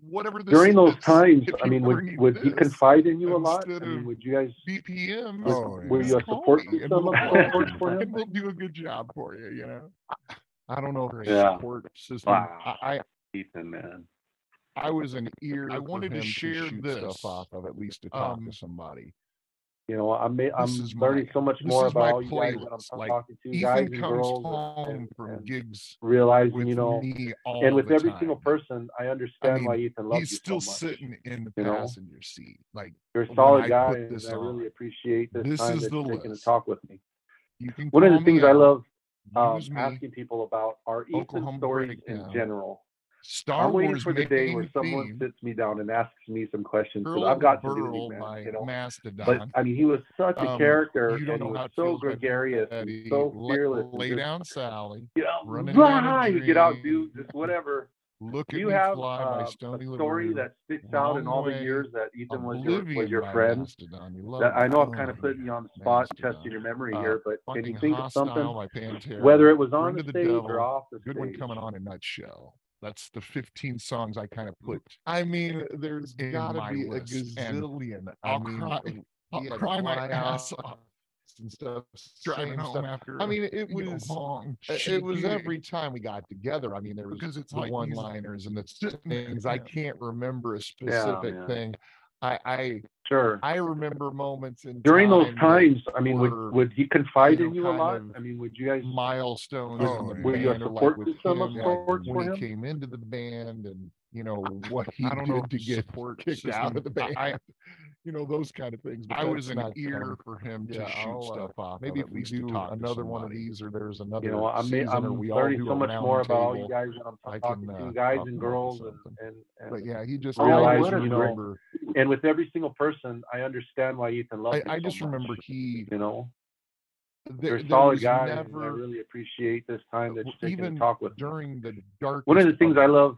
whatever this During those is. times, I mean, would would he confide in you a lot? I mean, would you guys? BPMs. Was, Oh, were you a support system we'll of play. some sort for him? we'll do a good job for you, you know. I don't know if Great. Yeah. support system. Wow. I, I Ethan, man. I was an ear. I wanted to share shoot this. stuff off of at least to talk Um, to somebody. You know, I'm I'm is learning my- so much this more is my about all you guys that I'm, playlist. I'm Like, talking to guys Ethan and comes girls, home and, from and gigs realizing, with you know, me all and with the every time. single person, I understand mean, why Ethan loves He's you still so much. sitting in the you know? passenger seat. Like You're a when solid I guy, put and this I really appreciate this, This time is that the you're taking to list. talk with me. you can One of call the me things I out, love um, use me. asking people about are Ethan Oklahoma stories in Breakdown. general. Star I'm waiting Wars for the day where someone theme. sits me down and asks me some questions. Earl I've got Burl, to do it, man, you know? Mastodon. But I mean, he was such a um, character. You don't know how so gregarious, and so fearless. Lay, just, down, Sally. You know, you get out, dude. Just whatever. Look at you have fly uh, a story that sticks out in all the years that Ethan was your was your friend. That I know I'm kind of putting you on the spot, Mastodon. testing your memory uh, here, but can you think of something? Whether it was on the, stage or off the Good one coming on a nutshell. That's the 15 songs I kind of put. I mean, there's gotta be a gazillion. I'll mean, cry, I'll yeah, cry my ass off and stuff. Driving home stuff. after. I mean, it was long. Uh, it, was every time we got together. I mean, there was because it's the like one-liners and the things. Yeah. I can't remember a specific yeah, thing, I, I sure. I remember moments in during time those times. I mean, would, would he confide you know, in you a lot? I mean, would you guys milestones? Were you a support like system of sorts when he came into the band and you know what he I don't know to get support kicked out of the band? I, you know those kind of things. But I was an ear for him yeah, to shoot I'll, uh, stuff off. Maybe if we do another one of these, or there's another. You know, I mean, I'm we learning so much more about all you guys. I'm talking can, to uh, guys and girls, and, and, and, but yeah, he just realized, you know, and with every single person, I understand why Ethan loved. I, I so just much. remember he, you know, they're solid guys. Never, I really appreciate this time that you're taking to talk with. During the dark. One of the things I love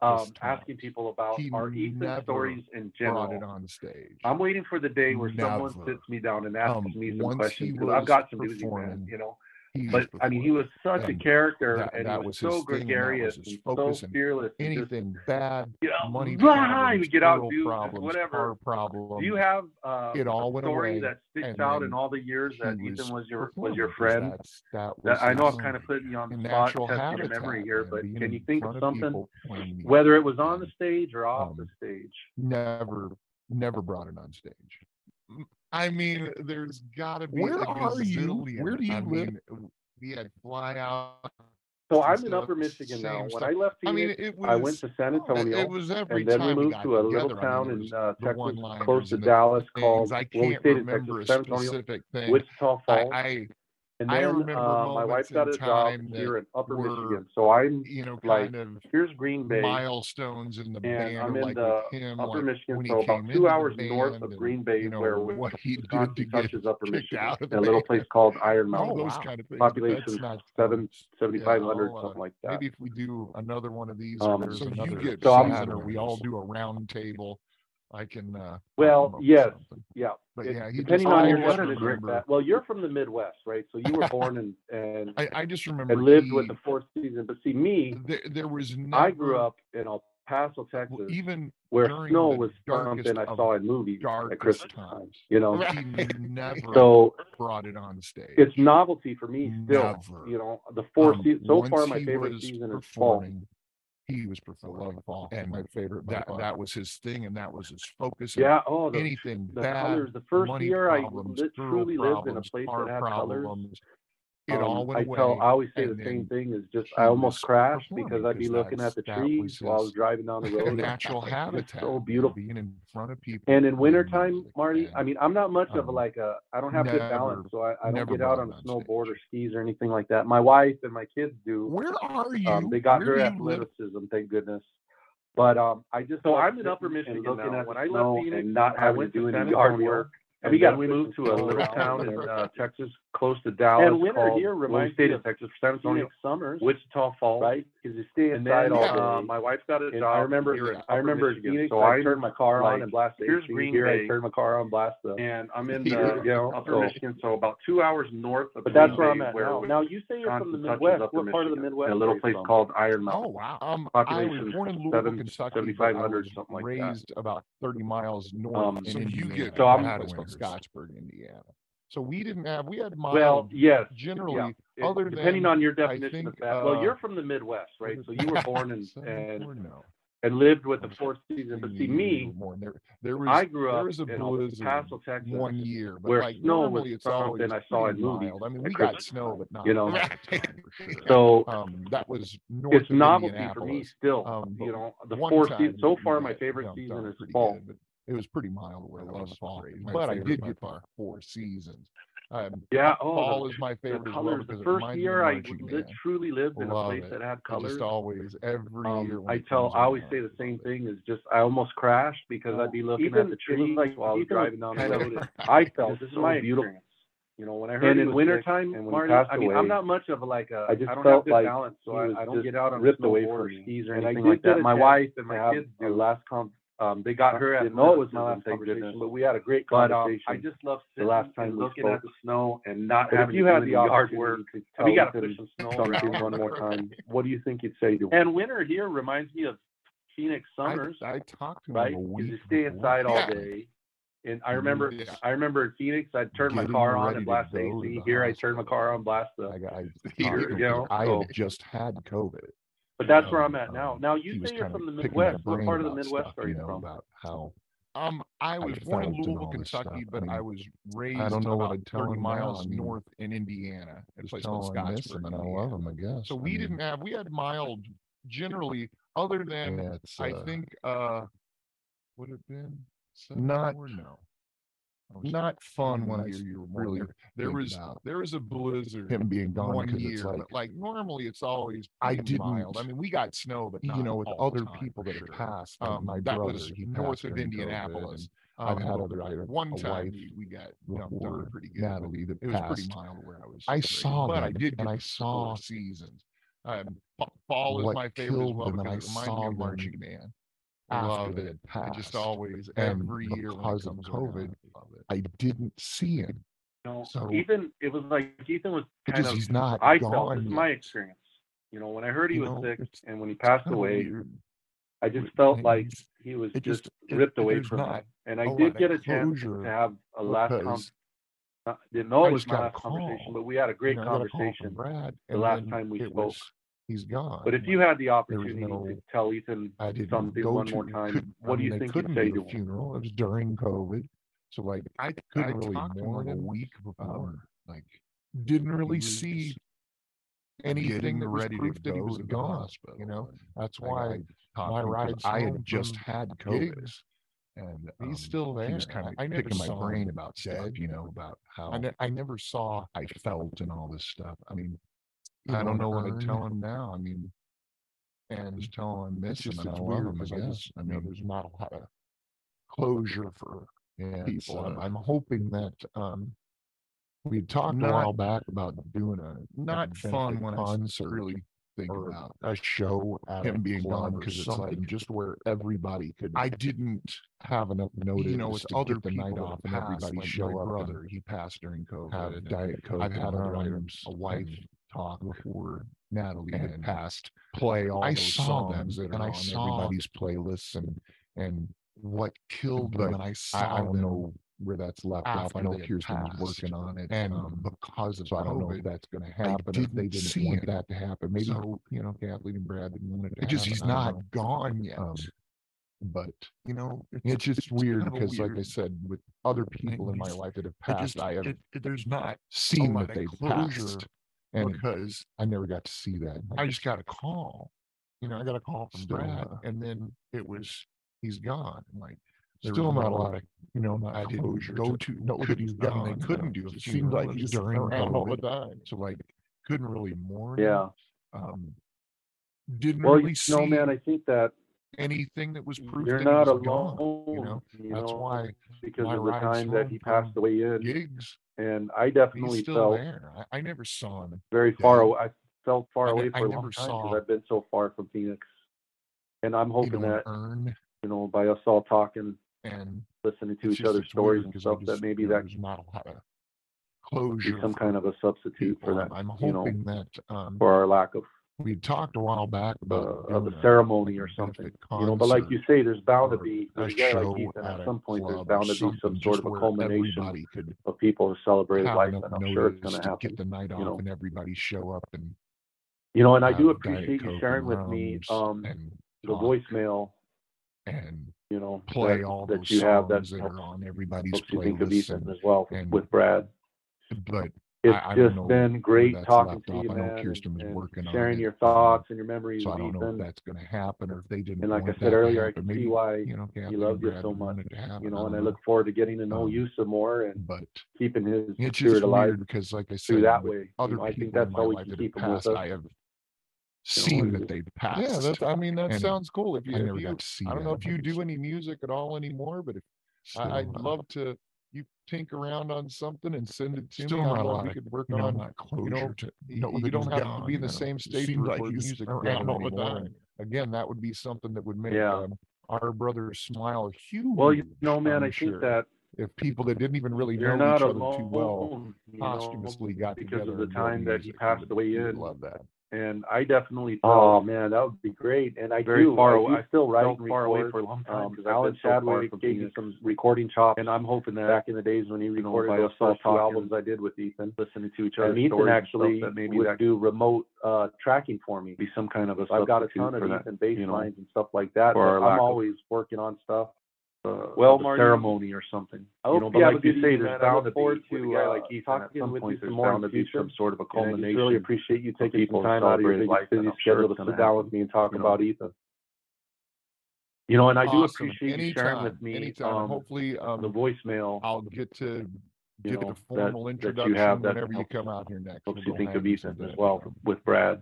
um, asking people about are Ethan stories in general. It on stage. I'm waiting for the day where never. someone sits me down and asks um, me some questions. I've got some doozies, man. You know. But I mean, he was such a character, that, and that he was, was so gregarious, was and so fearless. And anything just, bad, you know, money problems, you get out, do problems, whatever problem. Do you have uh, it all went story away, that sticks out in all the years that Ethan was your was your friend? That's, that, was that I know I've kind of put you on the spot, testing your memory here, but can you think of something, whether it was on the stage or off the um, stage? Never, never brought it on stage I mean, there's got to be. Where are you? Where do you I live? We had fly out. So I'm in Upper Michigan now. When. I left Phoenix, I, mean, was, I went to San oh, Antonio, and then we moved we to a little together, town I mean, in uh, Texas, close to Dallas, things. called I can't well, we remember a specific thing. Wichita Falls. I, and I remember uh, my wife got a job here in Upper were, Michigan, so I'm you know kind of here's Green Bay milestones in the band. I'm in like the him, Upper like Michigan, so about two hours north of Green Bay, you know, where what he did to touches Upper Michigan, out of a little place called Iron Mountain. Wow. Kind of things, population not, seven seventy five hundred, uh, something like that. Maybe if we do another one of these, um, so, another, so we all do a round table I can. Uh, Well, yes, yeah. But It- yeah, he just. Depending I on your just remember- that, well, you're from the Midwest, right? So you were born and, and, I, I just remember. and lived with the four season, But see, me, There, there was. I grew up in El Paso, well, Texas, Even where snow was darkest something I saw in movies at darkest Christmas time, you know? never So brought it on stage. it's novelty for me still, Never. you know, the four Um, so far, my favorite season is fall he was perfect. Love ball, And my favorite. That that was his thing, and that was his focus. Yeah, oh, the, anything the bad, colors. The first money year I problems, truly lived in a problems, place car that had colors. problems, it um, all went I away. Tell, I always say the same thing is just I almost crashed because I'd be looking at the trees while I was driving down the road. Natural habitat. So beautiful. Being in front of people. And in wintertime, Marty, I mean, I'm not much um, of a, um, like a, I don't have never, good balance. So I, I don't get out on a snowboard stage. or skis or anything like that. My wife and my kids do. Where are um, you? Um, they got Where athleticism, live? thank goodness. But um, I just. So I'm in upper Michigan now. When I left Phoenix, and not having to do any yard work. And we got we moved to a little town in uh, Texas close to Dallas. And winter called here reminds State me of Texas for San Antonio. Phoenix summers, Wichita Falls, right? Because you stay inside and then, all uh, day. Uh, my wife's got a and job. I remember. Here in I remember Michigan, Phoenix. So I turned my car like, on and blast. Here's Green here, Bay. I turned my car on, blast the. And I'm in the, you know, Upper so. Michigan, so about two hours north of. But Green where Bay, I'm at where now. now. you say you're from the Midwest. What Michigan, part of the Midwest? A little place called Iron Mountain. Oh wow! Um, Population born in Louisville, Kentucky. Seventy-five hundred, something like that. Raised about thirty miles north. Um, so you get so I'm from Scottsburg, Indiana. So we didn't have we had mild. Well, yes, generally, yeah. other it, depending than, on your definition think, of that. well, uh, you're from the Midwest, right? So you were born in, and and, lived with the fourth season. But see, me, there, there was, I grew up was a in El Paso, Texas, one year where like, snow was it's something I saw in movies. Mild. I mean, we got Christmas. snow, but not you know. Sure. So um, that was north it's novelty for me still. Um, you know, the fourth season. So far, my favorite season is fall. It was pretty mild where I was fall, but I did get far. four seasons. Um, yeah, oh, fall is my favorite. The colors. The first year I li- truly lived in a place it. that had colors. Just always every um, year. I tell, I always say the same thing. Is just I almost crashed because oh, I'd be looking even, at the trees like, while I was driving down the road. I felt this is so my beautiful. Experience. You know, when I heard and in wintertime, and when I mean, away, I'm not much of a, like a. I just I don't felt have good like balance, so I, I don't get out on ripped away from skis or anything like that. My wife and my kids do. last comp. Um, they got her. Didn't know it was my last conversation, but we had a great But um, conversation. I just love The sitting last time we looking at the snow and not But if you to had the yard work. to We gotta push some snow around. one more time, what do you think you'd say to him? And winter here reminds me of Phoenix summers, I talked to right? him a week. you stay inside all day. And I mm-hmm. remember, Yeah. I remember in Phoenix, I'd turn my car on and blast the AC. Here, I turned my car on, blast the. I, I, you know, I so- had just had COVID. But that's where I'm at now. Now you say you're from the Midwest. What part of the Midwest stuff, are you, you know, from? About how um, I was I born in Louisville, Kentucky, but I, mean, I, was raised I don't know about what 30 miles now. north in Indiana, It's like place called Scottsburg. And I love them, I guess. So we mean, didn't have, we had mild, generally, other than, I uh, think, uh, would have been? Not, no. Oh, not fun when nice, you're, really there was there was a blizzard him being gone one year like, like, normally it's always i didn't mild. i mean we got snow but you know with other time, people that sure. passed um, my that brother, was north of indianapolis um, I've had other items. One time we got dumped on pretty good. Natalie that it was pretty mild where I was. I crazy. saw but I did. And I saw seasons. Um, fall is my favorite as well because it reminds me of Marching Man. Love it. it just always every year because of COVID, I didn't see him. No, so Ethan, it was like Ethan was kind just, of. He's not. I felt it's my experience. You know, when I heard he you was know, sick and when he passed away, weird. I just felt like he was just, just ripped it, away from me. And I did get a chance to have a last conversation. Uh, didn't know it was my last conversation, but we had a great you know, conversation Brad, the last time we spoke. Was, he's gone. But if you had the opportunity no, to tell Ethan something one more time, what do you think you'd say to him? Funeral. It was during COVID. So like I couldn't I really mourn a week before. Um, like didn't really see anything that was ready proof that he was gone. Hospital, you know, that's why I, my ride I had just had COVID, and um, he's still there. He was kind of I, picking my brain about stuff, you know, about how I, ne- I never saw I felt and all this stuff. I mean, I don't know what to tell him now. I mean, and just tell him I miss him. It's weird because I, I mean, there's not a lot of closure for and so I'm, hoping that um, we talked not, a while back about doing a not fun when concert I really think about a show at him being gone because it's like just where everybody could. I didn't have enough notice, you know, with other the night off and everybody like show my up. Brother, he passed during COVID. Diet coke. I've had other items. A wife talk before Natalie had passed. Play all I saw them, and I saw everybody's playlists and and what killed but them. I, I, don't know where that's left ah, off. I know Pearson's working on it, and um, because of so COVID, I don't know if that's going to happen. Didn't they didn't want it. that to happen, maybe so, you know Kathleen and Brad didn't want it. it just he's not gone yet. Um, but you know, it's, it's just it's weird because, kind of like I said, with other people in my life that have passed, just, I have it, there's not seen that they've passed, and because I never got to see that. I just got a call. You know, I got a call from Brad, and then it was he's gone. Like, there still not a lot of you know I didn't go to know that he's gone. They couldn't do it. It seemed like he's during around all the time, so like couldn't really mourn. Yeah, um, didn't well, really see. No, man, I think that anything that was proof you're that not alone. Gone, you know, you that's know, why because of the time that he passed away in gigs, and I definitely felt there. I, I, never saw him very dead. far away. I felt far I, away for I a long time because I've been so far from Phoenix, and I'm hoping that you know, by us all talking, and listening to each other's stories and stuff, just, that maybe that can not a lot of closure. Some kind of a substitute for that. I'm hoping you know, that um, for our lack of. We talked a while back uh, about uh, the ceremony or something, you know. But like you say, there's bound to be a guy like Ethan, at, at some point. There's bound to be some sort of a culmination of people who celebrate life, and I'm sure it's going to happen. Get the night off you know. and everybody show up and. You know, and I do appreciate you sharing with me um, the voicemail and you know play that, all that those you songs have that, that are on everybody's playlist and, as well and, with Brad. But it's I, I just been great talking to you, man, Kirsten and, and sharing your thoughts and your memories. So I don't Ethan. know if that's going to happen or if they didn't. And like I said earlier. I can maybe, see why you know Kathy he loved you so much. You know, and I look forward to getting to know um, you some more and but keeping his spirit alive. Because, like I said, that way, other you know, people I think that's in my life that have passed, I have seen it's that they've passed, Yeah, that's. I mean, that and sounds cool. If you, I if you, got to see I don't know if you do any music at all anymore, but if still, I, I'd uh, love to, you tinker around on something and send it to still me. not I'd a love- lot we could work you know, on. not closure you know, to y- know you don't he's have to be in the know. same state to Seems like record music around all the anymore. time. Again, that would be something that would make Yeah. um, our brothers smile huge. Well, you know, man, I'm I think sure. that if people that didn't even really you're know not each other alone. too well you know, posthumously got because together of the time that he passed away he in. love that. And I definitely Oh man, that would be great. And I very do. far I away. do still write and far away for a long time Um, because I've Alan been so Chadwick gave me some recording chops and I'm hoping that back in the days when he recorded those first two albums I did with Ethan. listening to each other's And Ethan and actually that maybe would that do remote uh, tracking for me. be some kind of a So I've got a ton of that. Ethan bass you know, lines and stuff like that. for our But lack I'm of- always working on stuff. Uh, Well, of a Marty, ceremony or something. I you hope know, you but have like a you good say, evening, there's man. I bound look to be forward with a to, guy uh, like Ethan. At talking some with you point, some there's more in bound the to be future. some sort of a And I culmination. just really appreciate you taking people some time out of your celebrating busy, life, and busy I'm sure schedule it's to gonna sit down with me and talk you know. about Ethan. You know, and I do awesome. appreciate you anytime, sharing with me anytime. um, hopefully, um, the voicemail. I'll get to you get know, a that- formal that you introduction have that whenever you come out here next. Helps We'll you go think hang of Ethan as well with Brad.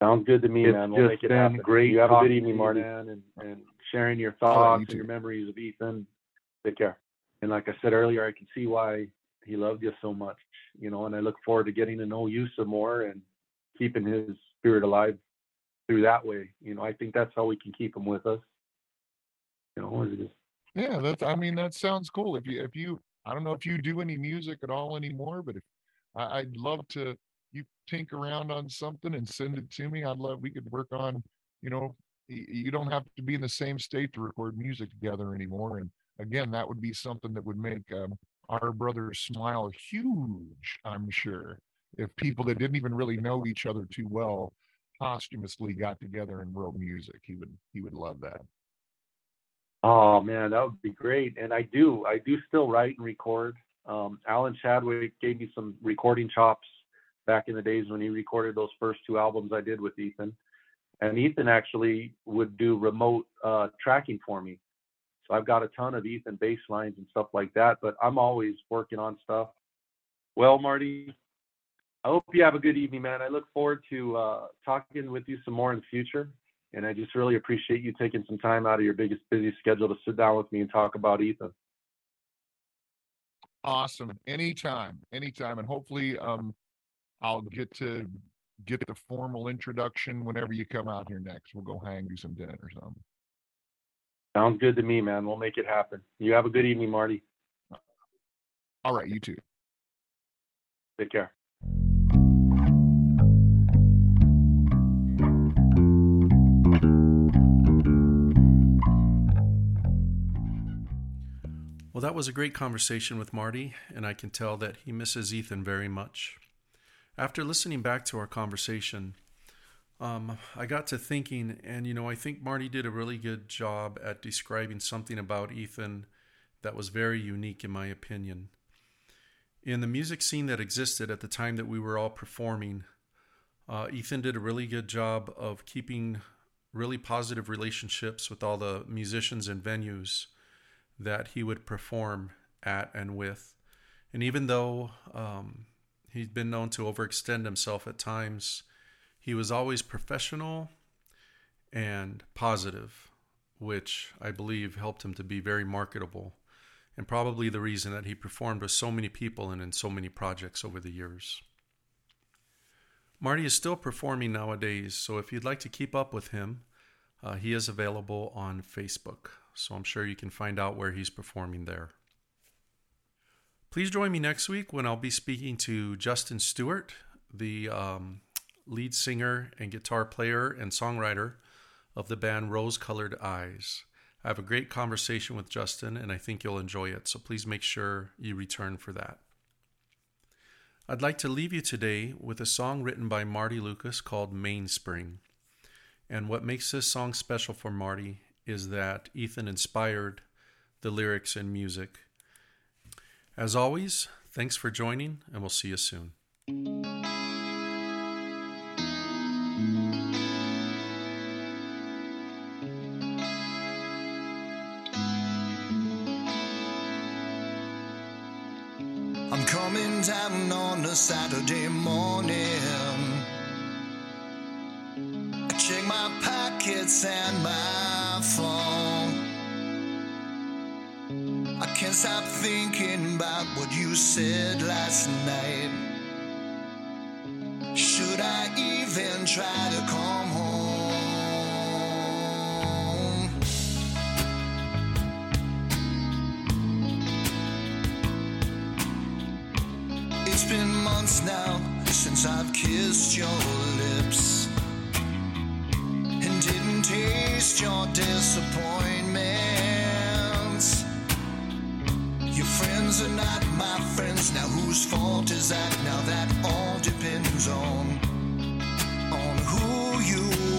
Sounds good to me, It's man. We'll just make it been happen. great You have a good evening, you, Marty. man, and, and sharing your right, thoughts you and your memories of Ethan. Take care. And like I said earlier, I can see why he loved you so much, you know, and I look forward to getting to know you some more and keeping his spirit alive through that way. You know, I think that's how we can keep him with us. You know, just Yeah, that's. I mean, that sounds cool. If you, if you, I don't know if you do any music at all anymore, but if I, I'd love to, you tinker around on something and send it to me. I'd love. We could work on. You know, you don't have to be in the same state to record music together anymore. And again, that would be something that would make um, our brothers smile huge. I'm sure if people that didn't even really know each other too well posthumously got together and wrote music, he would he would love that. Oh man, that would be great. And I do, I do still write and record. Um, Alan Chadwick gave me some recording chops back in the days when he recorded those first two albums I did with Ethan. And Ethan actually would do remote uh, tracking for me. So I've got a ton of Ethan bass lines and stuff like that, but I'm always working on stuff. Well, Marty, I hope you have a good evening, man. I look forward to uh, talking with you some more in the future. And I just really appreciate you taking some time out of your biggest busy schedule to sit down with me and talk about Ethan. Awesome. Anytime, anytime. And hopefully um I'll get to get the formal introduction whenever you come out here next. We'll go hang, do some dinner or something. Sounds good to me, man. We'll make it happen. You have a good evening, Marty. All right, you too. Take care. Well, that was a great conversation with Marty, and I can tell that he misses Ethan very much. After listening back to our conversation, um, I got to thinking, and you know, I think Marty did a really good job at describing something about Ethan that was very unique, in my opinion. In the music scene that existed at the time that we were all performing, uh, Ethan did a really good job of keeping really positive relationships with all the musicians and venues that he would perform at and with. And even though um, he'd been known to overextend himself at times, he was always professional and positive, which I believe helped him to be very marketable and probably the reason that he performed with so many people and in so many projects over the years. Marty is still performing nowadays, so if you'd like to keep up with him, uh, he is available on Facebook. So I'm sure you can find out where he's performing there. Please join me next week when I'll be speaking to Justin Stewart, the um, lead singer and guitar player and songwriter of the band Rose Colored Eyes. I have a great conversation with Justin, and I think you'll enjoy it, so please make sure you return for that. I'd like to leave you today with a song written by Marty Lucas called Mainspring. And what makes this song special for Marty is that Ethan inspired the lyrics and music. As always, thanks for joining, and we'll see you soon. I'm coming down on a Saturday morning. I check my pockets and my phone. Can't stop thinking about what you said last night. Should I even try to come home? It's been months now since I've kissed your lips and didn't taste your disappointments. Friends are not my friends now. Whose fault is that? Now that all depends on on who you